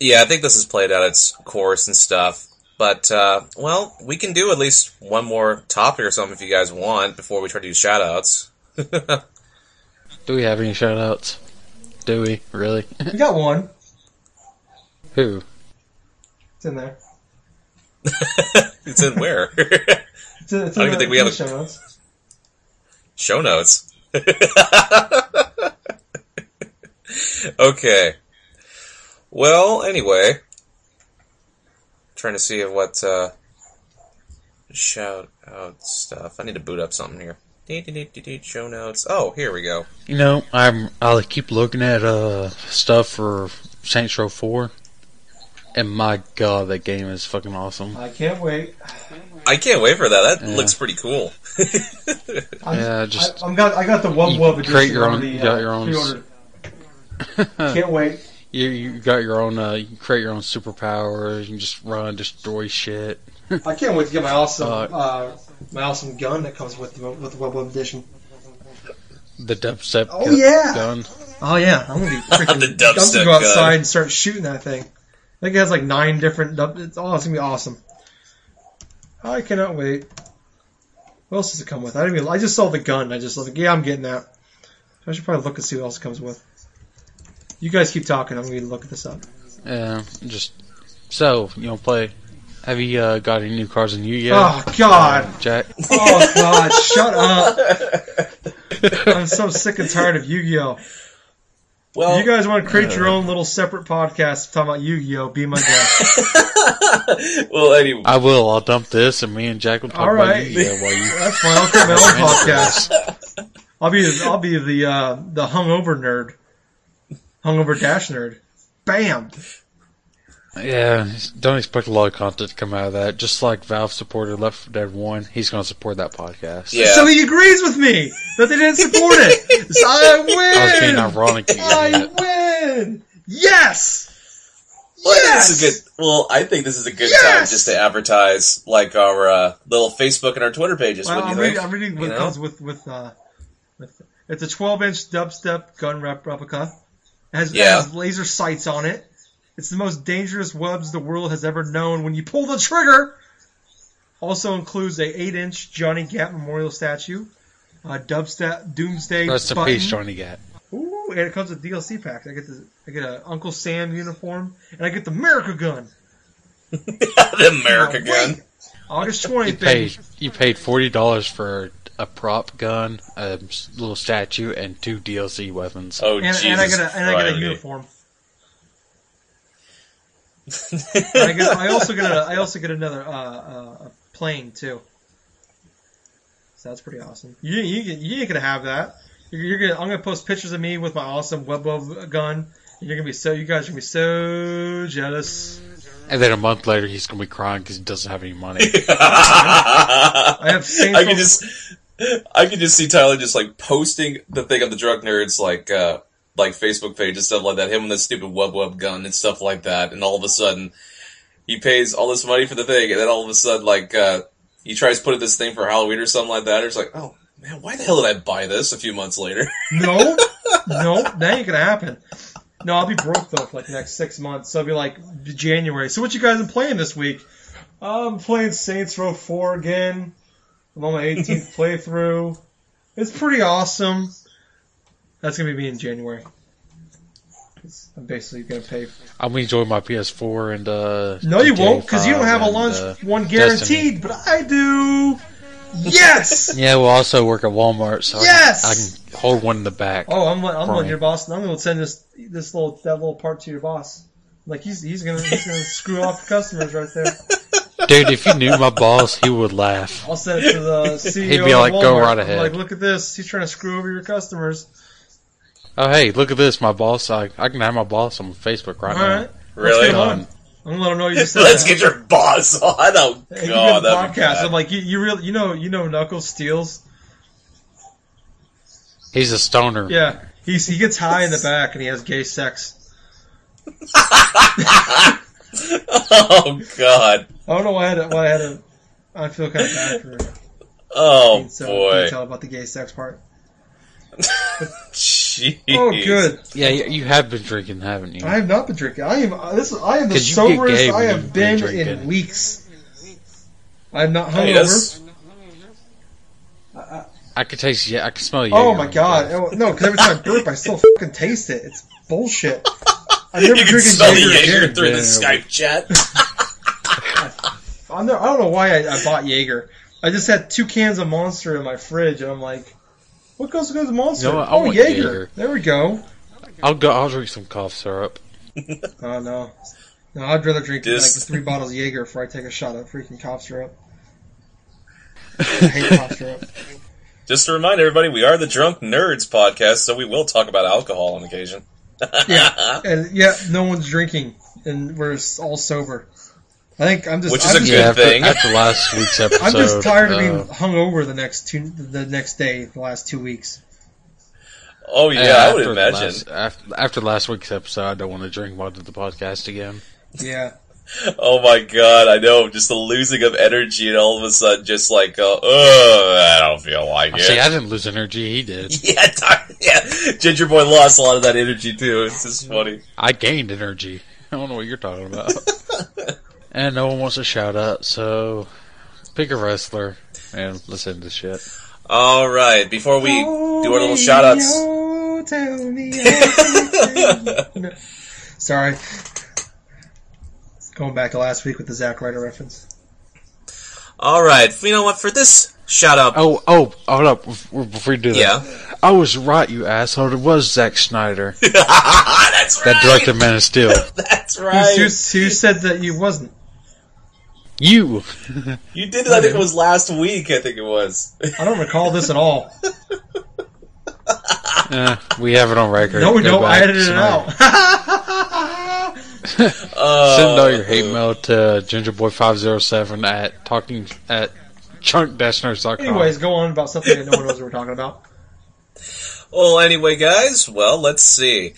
Yeah, I think this has played out its course and stuff. But uh, well, we can do at least one more topic or something if you guys want before we try to do shoutouts. Do we have any shoutouts? Do we? Really? We got one. Who? It's in there. it's in where? It's in, it's I don't in even the- think we have a... show notes. Show notes. okay. Well, anyway, trying to see what uh, shout out stuff. I need to boot up something here. Show notes. Oh, here we go. You know, I'm. I keep looking at uh stuff for Saints Row 4, and my god, that game is fucking awesome. I can't wait. I can't wait for that. That Yeah. looks pretty cool. Yeah, just- I, I'm got. I got the one You web can edition. create your own- already, you got uh, your own. Can't wait. You you got your own. Uh, you create your own superpowers. You can just run, destroy shit. I can't wait to get my awesome, Uh, uh, my awesome gun that comes with the with the web edition. The dubstep Oh, gu- yeah. gun. Oh yeah, I'm gonna be freaking. The I'm gonna go outside gun. and start shooting that thing. I think it has like nine different. Dub- it's, oh, it's gonna be awesome. I cannot wait. What else does it come with? I didn't even. I just saw the gun. I just was like, yeah, I'm getting that. I should probably look and see what else it comes with. You guys keep talking. I'm gonna look this up. Yeah, just so you know, play. Have you uh, got any new cards in you yet, Oh Oh God. Jack? Oh God. Shut up. I'm so sick and tired of Yu-Gi-Oh. Well, you guys want to create your own little separate podcast talking about Yu-Gi-Oh? Be my guest. well, anyway, I will. I'll dump this, and me and Jack will talk All about. Yu-Gi-Oh while you. That's fine. I'll create my own podcast. I'll be I'll be the uh, the hungover nerd, hungover dash nerd. Bam. Yeah, don't expect a lot of content to come out of that. Just like Valve supported Left 4 Dead 1, he's going to support that podcast. yeah. So he agrees with me that they didn't support it. So I win. I was being ironic. I idiot. win. Yes. Well, Yes! this is a good. Well, I think this is a good Yes! time just to advertise like our uh, little Facebook and our Twitter pages. Well, I'm, reading. I'm reading what You know? comes with with, uh, with it's a 12 inch dubstep gun rep replica. It has, Yeah. has laser sights on it. It's the most dangerous webs the world has ever known. When you pull the trigger, also includes a 8 inch Johnny Gat memorial statue, a dubstep Doomsday Rest in peace, Johnny Gat. Ooh, and it comes with DLC packs. I get the I get a Uncle Sam uniform, and I get the America gun. the America Now, gun. wait. August You 20th, baby. paid you paid forty dollars for a prop gun, a little statue, and two DLC weapons. Oh and, Jesus! and I get a and I get a uniform. I, get, I also get a I also get another uh, uh, a plane too. So that's pretty awesome. You you you ain't gonna have that. You're, you're gonna I'm gonna post pictures of me with my awesome web web gun. And you're gonna be so you guys are gonna be so jealous. And then a month later, he's gonna be crying because he doesn't have any money. I have Saints I can just, I can just see Tyler just like posting the thing of the drunk nerds like, uh, like Facebook page and stuff like that. Him with the stupid web web gun and stuff like that. And all of a sudden, he pays all this money for the thing, and then all of a sudden, like, uh, he tries putting this thing for Halloween or something like that. And it's like, oh man, why the hell did I buy this a few months later? No, no, that ain't gonna happen. No, I'll be broke though for like the next six months. So it'll be like January. So what you guys been playing this week? I'm playing Saints Row 4 again. I'm on my 18th playthrough. It's pretty awesome. That's gonna be me in January. I'm basically gonna pay. I'm gonna enjoy my PS4 and uh. No, you won't, because you don't have a 5 and, lunch uh, one Destiny. guaranteed, but I do. Yes. Yeah, we'll also work at Walmart, so Yes! I, can, I can hold one in the back. Oh, I'm I'm letting your boss. I'm gonna send this this little that little part to your boss. Like he's he's gonna he's gonna screw off the customers right there. Dude, if you knew my boss, he would laugh. I'll send it to the CEO. He'd be of like, "Go Walmart. right I'm ahead." Like, look at this. He's trying to screw over your customers. Oh, hey, look at this, my boss. I, I can have my boss on Facebook right All now. right. really? Let's get him Done. on. I'm gonna let him know you just said Let's that. get your boss on. Oh Hey, you god, get the that'd be podcast. bad. I'm like, you, you really, you know, you know, Knuckles steals. He's a stoner. Yeah, he's he gets high in the back and he has gay sex. oh god. I don't know why I had to, why I had to. I feel kind of bad for Oh being so boy. detailed about the gay sex part. Jeez. Oh, good. Yeah, you, you have been drinking, haven't you? I have not been drinking. I am uh, this. I am the 'Cause you get soberest gay I have been been in drinking. weeks. I have not Hey, hungover. that's- I can taste. Yeah, I can smell you. oh my god! Oh, no, because every time I burp, I still fucking taste it. It's bullshit. I'm never You can drinking smell the Jaeger Jaeger through the Skype chat. I'm there, I don't know why I, I bought Jaeger. I just had two cans of Monster in my fridge, and I'm like, what goes with Monster? You know what? Oh, Jaeger. Jaeger. There we go. I'll go. I'll drink some cough syrup. Oh no, no, I'd rather drink Just- like three bottles of Jaeger before I take a shot of freaking cough syrup. I hate cough syrup. Just to remind everybody, we are the Drunk Nerds podcast, so we will talk about alcohol on occasion. Yeah, and yeah, no one's drinking, and we're all sober. I think I'm just. Which is I'm a just, good yeah, after, thing. after last week's episode. I'm just tired of uh, being hungover the next two, the next day, the last two weeks. Oh yeah, yeah, I would after imagine. Last, after, after last week's episode, I don't want to drink while I did the podcast again. Yeah, Oh my god, I know. Just the losing of energy, and all of a sudden, just like, uh, Ugh, I don't feel like it. See, I didn't lose energy. He did. yeah, Ty- yeah. Ginger Boy lost a lot of that energy too. It's just funny. I gained energy. I don't know what you're talking about. and no one wants a shout out, so pick a wrestler and listen to shit. All right, before we do our little shout outs. Oh, tell me everything. No. Sorry. Going back to last week with the Zack Ryder reference. All right, you know what? For this shout out, Oh, oh, hold up. Before before you do that, yeah. I was right, you asshole. It was Zack Snyder That's right. that directed Man of Steel. That's right. who, who said that you wasn't? You. You did it. I think it was last week. I think it was. I don't recall this at all. Eh, we have it on record. No, we Go don't. I edited it tonight. out. Uh, Send all your hate mail to gingerboy507 at talking at drunk-nerds.com. Anyways, go on about something that no one knows what we're talking about. Well, anyway, guys, well, let's see.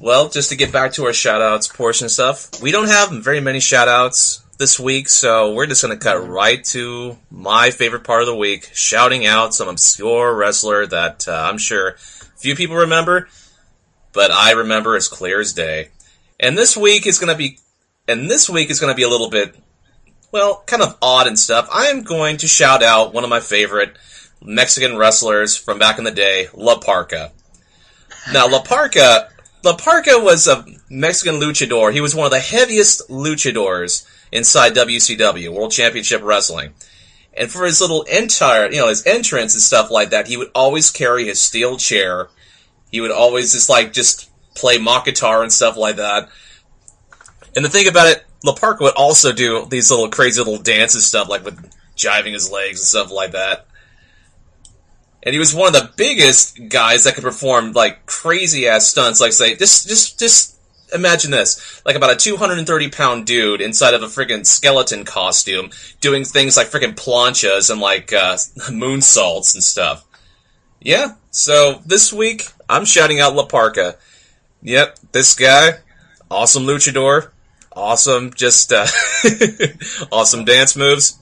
Well, just to get back to our shout-outs portion of stuff, we don't have very many shout-outs this week, so we're just going to cut right to my favorite part of the week, shouting out some obscure wrestler that uh, I'm sure few people remember, but I remember as clear as day. And this week is going to be, and this week is going to be a little bit, well, kind of odd and stuff. I am going to shout out one of my favorite Mexican wrestlers from back in the day, La Parca. Now, La Parca, La Parca was a Mexican luchador. He was one of the heaviest luchadors inside WCW, World Championship Wrestling. And for his little entire, you know, his entrance and stuff like that, he would always carry his steel chair. He would always just like, just play mock guitar and stuff like that. And the thing about it, La Parca would also do these little crazy little dances stuff, like with jiving his legs and stuff like that. And he was one of the biggest guys that could perform like crazy ass stunts. Like say, just just just imagine this: like about a 230 pound dude inside of a freaking skeleton costume, doing things like freaking planchas and like uh, moonsaults and stuff. Yeah. So this week, I'm shouting out La Parca. Yep, this guy, awesome luchador, awesome, just uh, awesome dance moves.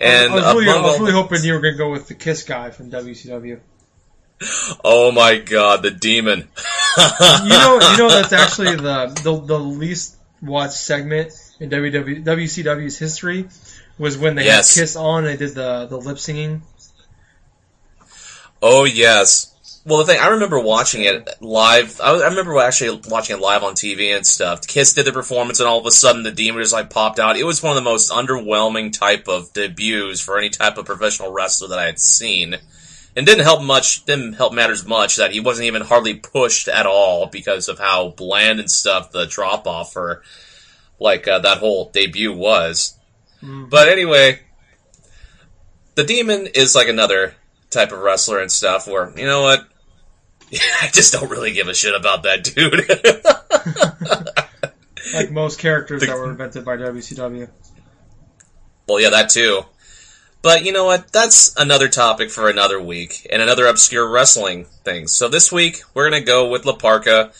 And I was, really, I was really hoping you were going to go with the Kiss guy from WCW. oh my god, the demon! You know, you know that's actually the the, the least watched segment in WW, WCW's history was when they Yes. had Kiss on and they did the the lip singing. Oh yes. Well, the thing I remember watching it live. I, I remember actually watching it live on TV and stuff. Kiss did the performance, and all of a sudden the demon just like popped out. It was one of the most underwhelming type of debuts for any type of professional wrestler that I had seen. And didn't help much. Didn't help matters much that he wasn't even hardly pushed at all because of how bland and stuff the drop off for like uh, that whole debut was. But anyway, the demon is like another type of wrestler and stuff where you know what I just don't really give a shit about that dude. like most characters The- that were invented by WCW. well, yeah, that too. But you know what? That's another topic for another week and another obscure wrestling thing. So this week we're gonna go with La Parca,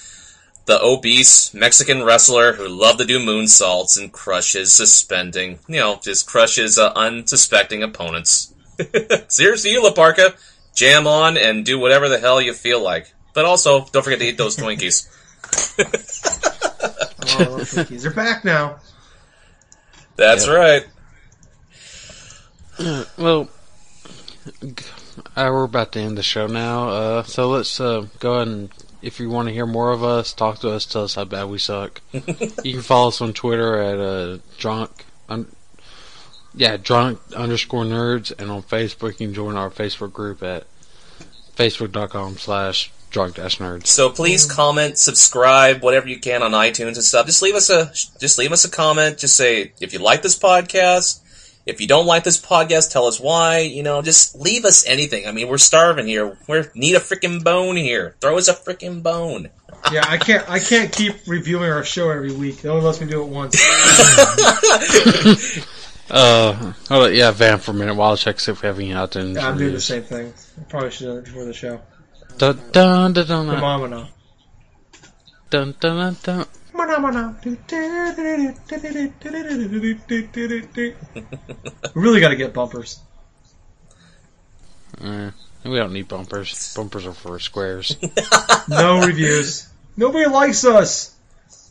the obese Mexican wrestler who loved to do moonsaults and crushes suspending, you know, just crushes uh, unsuspecting opponents. so here's you, La Parca. Jam on and do whatever the hell you feel like. But also, don't forget to eat those Twinkies. Oh, I love Twinkies. They're back now. That's Yep. right. Well, g- uh, we're about to end the show now. Uh, so let's uh, go ahead and, if you want to hear more of us, talk to us, tell us how bad we suck. you can follow us on Twitter at uh, drunk, un- yeah, drunk underscore nerds, and on Facebook you can join our Facebook group at facebook.com slash drunk dash nerds. So please comment, subscribe, whatever you can on iTunes and stuff. Just leave us a just leave us a comment. Just say if you like this podcast. If you don't like this podcast, tell us why. You know, just leave us anything. I mean, we're starving here. We need a freaking bone here. Throw us a freaking bone. Yeah, I can't. I can't keep reviewing our show every week. It only lets me do it once. Uh, hold on, yeah, Van for a minute while I check see if we have any iTunes Yeah, I'm doing the same thing. I probably should have done it before the show. Dun, dun, dun, dun, dun, Phenomena. dun, dun, dun. We really got to get bumpers. Eh, we don't need bumpers. Bumpers are for squares. No reviews. Nobody likes us.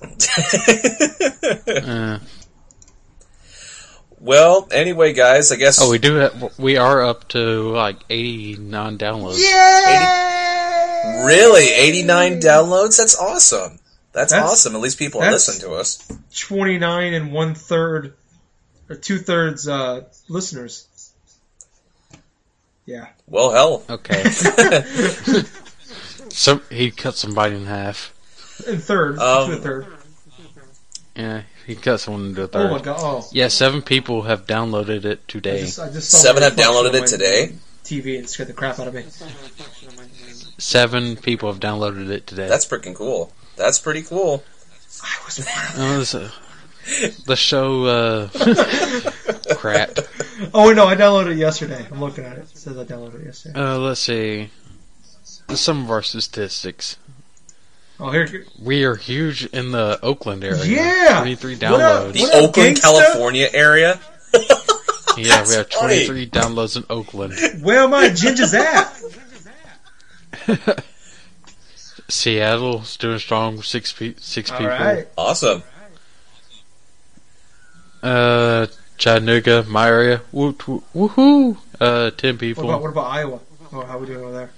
Uh, well, anyway, guys, I guess. oh, we do. Have, we are up to like eighty nine downloads. Yeah. really 89 downloads. That's awesome. That's, That's- awesome. At least people are listening to us. 29 and one third, or two thirds uh, listeners. Yeah. Well, hell. Okay. so he cut somebody in half. In third. Um, to a third. Yeah, he cut someone into a third. Oh third. my god. Oh. Yeah, seven people have downloaded it I today. just, I just saw Seven have downloaded it reflection on my today. TV and scared the crap out of me. Seven people have downloaded it today. That's freaking cool. That's pretty cool. I was one of Oh, uh, the show. Uh, crap. Oh no, I downloaded it yesterday. I'm looking at it. It says I downloaded it yesterday. Uh, let's see. Some of our statistics. Oh, here. We are huge in the Oakland area. Yeah! 23 What up? downloads. The Oakland, gangsta? California area. Yeah, we have funny. 23 downloads in Oakland. Where am I? Ginger's at? Seattle's doing strong. Six pe- six All people. right. Awesome. Uh, Chattanooga, my area. Woo, woo, woohoo! Uh, ten What people. about what about Iowa? Oh, how are we doing over there?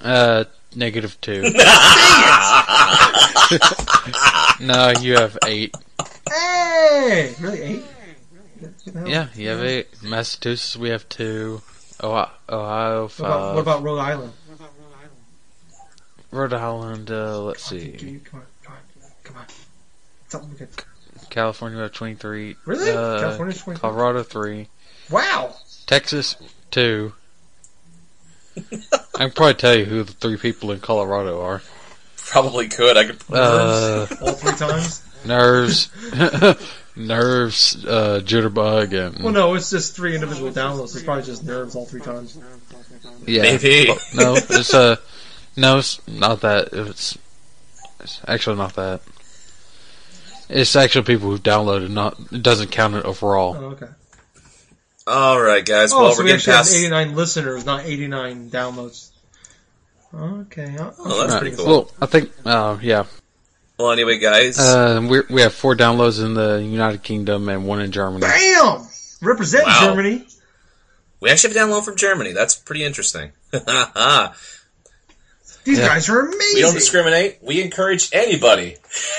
Uh, negative two. no, you have eight. Hey, really eight? What? Yeah, you have eight. Massachusetts, we have two. Ohio, Ohio What five. about, what about Rhode Island? Rhode Island? Uh, let's see. Come on, come on, come on. Something we. California, we have twenty-three. Really? Uh, California's 23? Colorado three. Wow. Texas two. I can probably tell you who the three people in Colorado are. Probably could. I could. Uh, All three times. nerves, nerves, uh, jitterbug, and Well, no, it's just three individual downloads. It's probably just nerves all three times. yeah. Maybe. No, it's uh, no, it's not that. It's, it's actually not that. It's actually people who've downloaded. Not it doesn't count it overall. Oh, okay. All right, guys. Oh, well, so we're we getting actually have past. 89 listeners, not 89 downloads. Okay. uh, Oh, that's Right. pretty cool. Well, I think. Uh, yeah. Well, anyway, guys. Uh, we we have four downloads in the United Kingdom and one in Germany. Bam! Represent Wow. Germany. we actually have a download from Germany. That's pretty interesting. These Yeah. guys are amazing. We don't discriminate. We encourage anybody.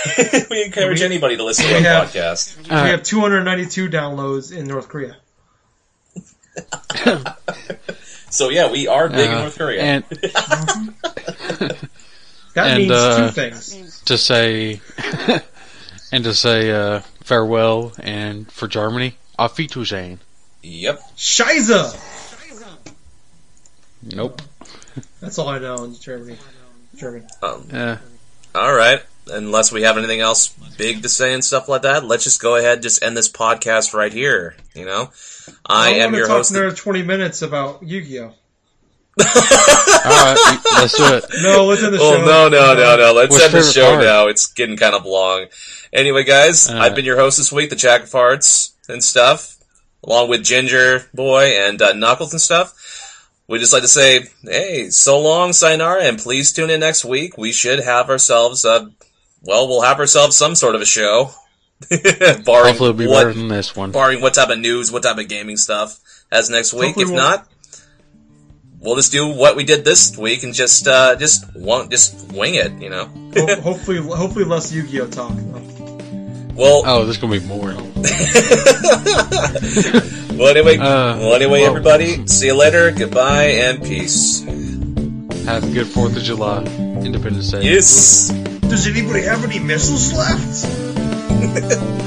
we encourage We- anybody to listen to we our have- podcast. we have 292 downloads in North Korea. So yeah, we are big in Uh, North Korea. And That And, means uh, two things. to say, and to say uh, farewell and for Germany, auf Wiedersehen. yep. Scheiße! Nope. That's all I know in Germany. German. Um, Yeah. all right. Unless we have anything else big to say and stuff like that, let's just go ahead, just end this podcast right here. You know, I, am want to your talk host. another 20 minutes about Yu-Gi-Oh. All right, let's do it. No, let's end the Oh show. no no no no! Let's What's end the show card? now. It's getting kind of long. Anyway, guys, Uh, I've been your host this week, the Jack of Hearts and stuff, along with Ginger Boy and uh, Knuckles and stuff. We just like to say, hey, so long, sayonara, and please tune in next week. We should have ourselves a, well, we'll have ourselves some sort of a show, barring Hopefully, it'll be what, better than this one. barring what type of news, what type of gaming stuff as next week. Hopefully if we'll- not, we'll just do what we did this week and just uh, just won't just wing it. You know. Ho- hopefully, hopefully less Yu-Gi-Oh talk. though. well, Oh, this is gonna be more. well, anyway, Uh, well, anyway, well- everybody, see you later. Goodbye and peace. Have a good Fourth of July, Independence Day. Yes. Does anybody have any missiles left?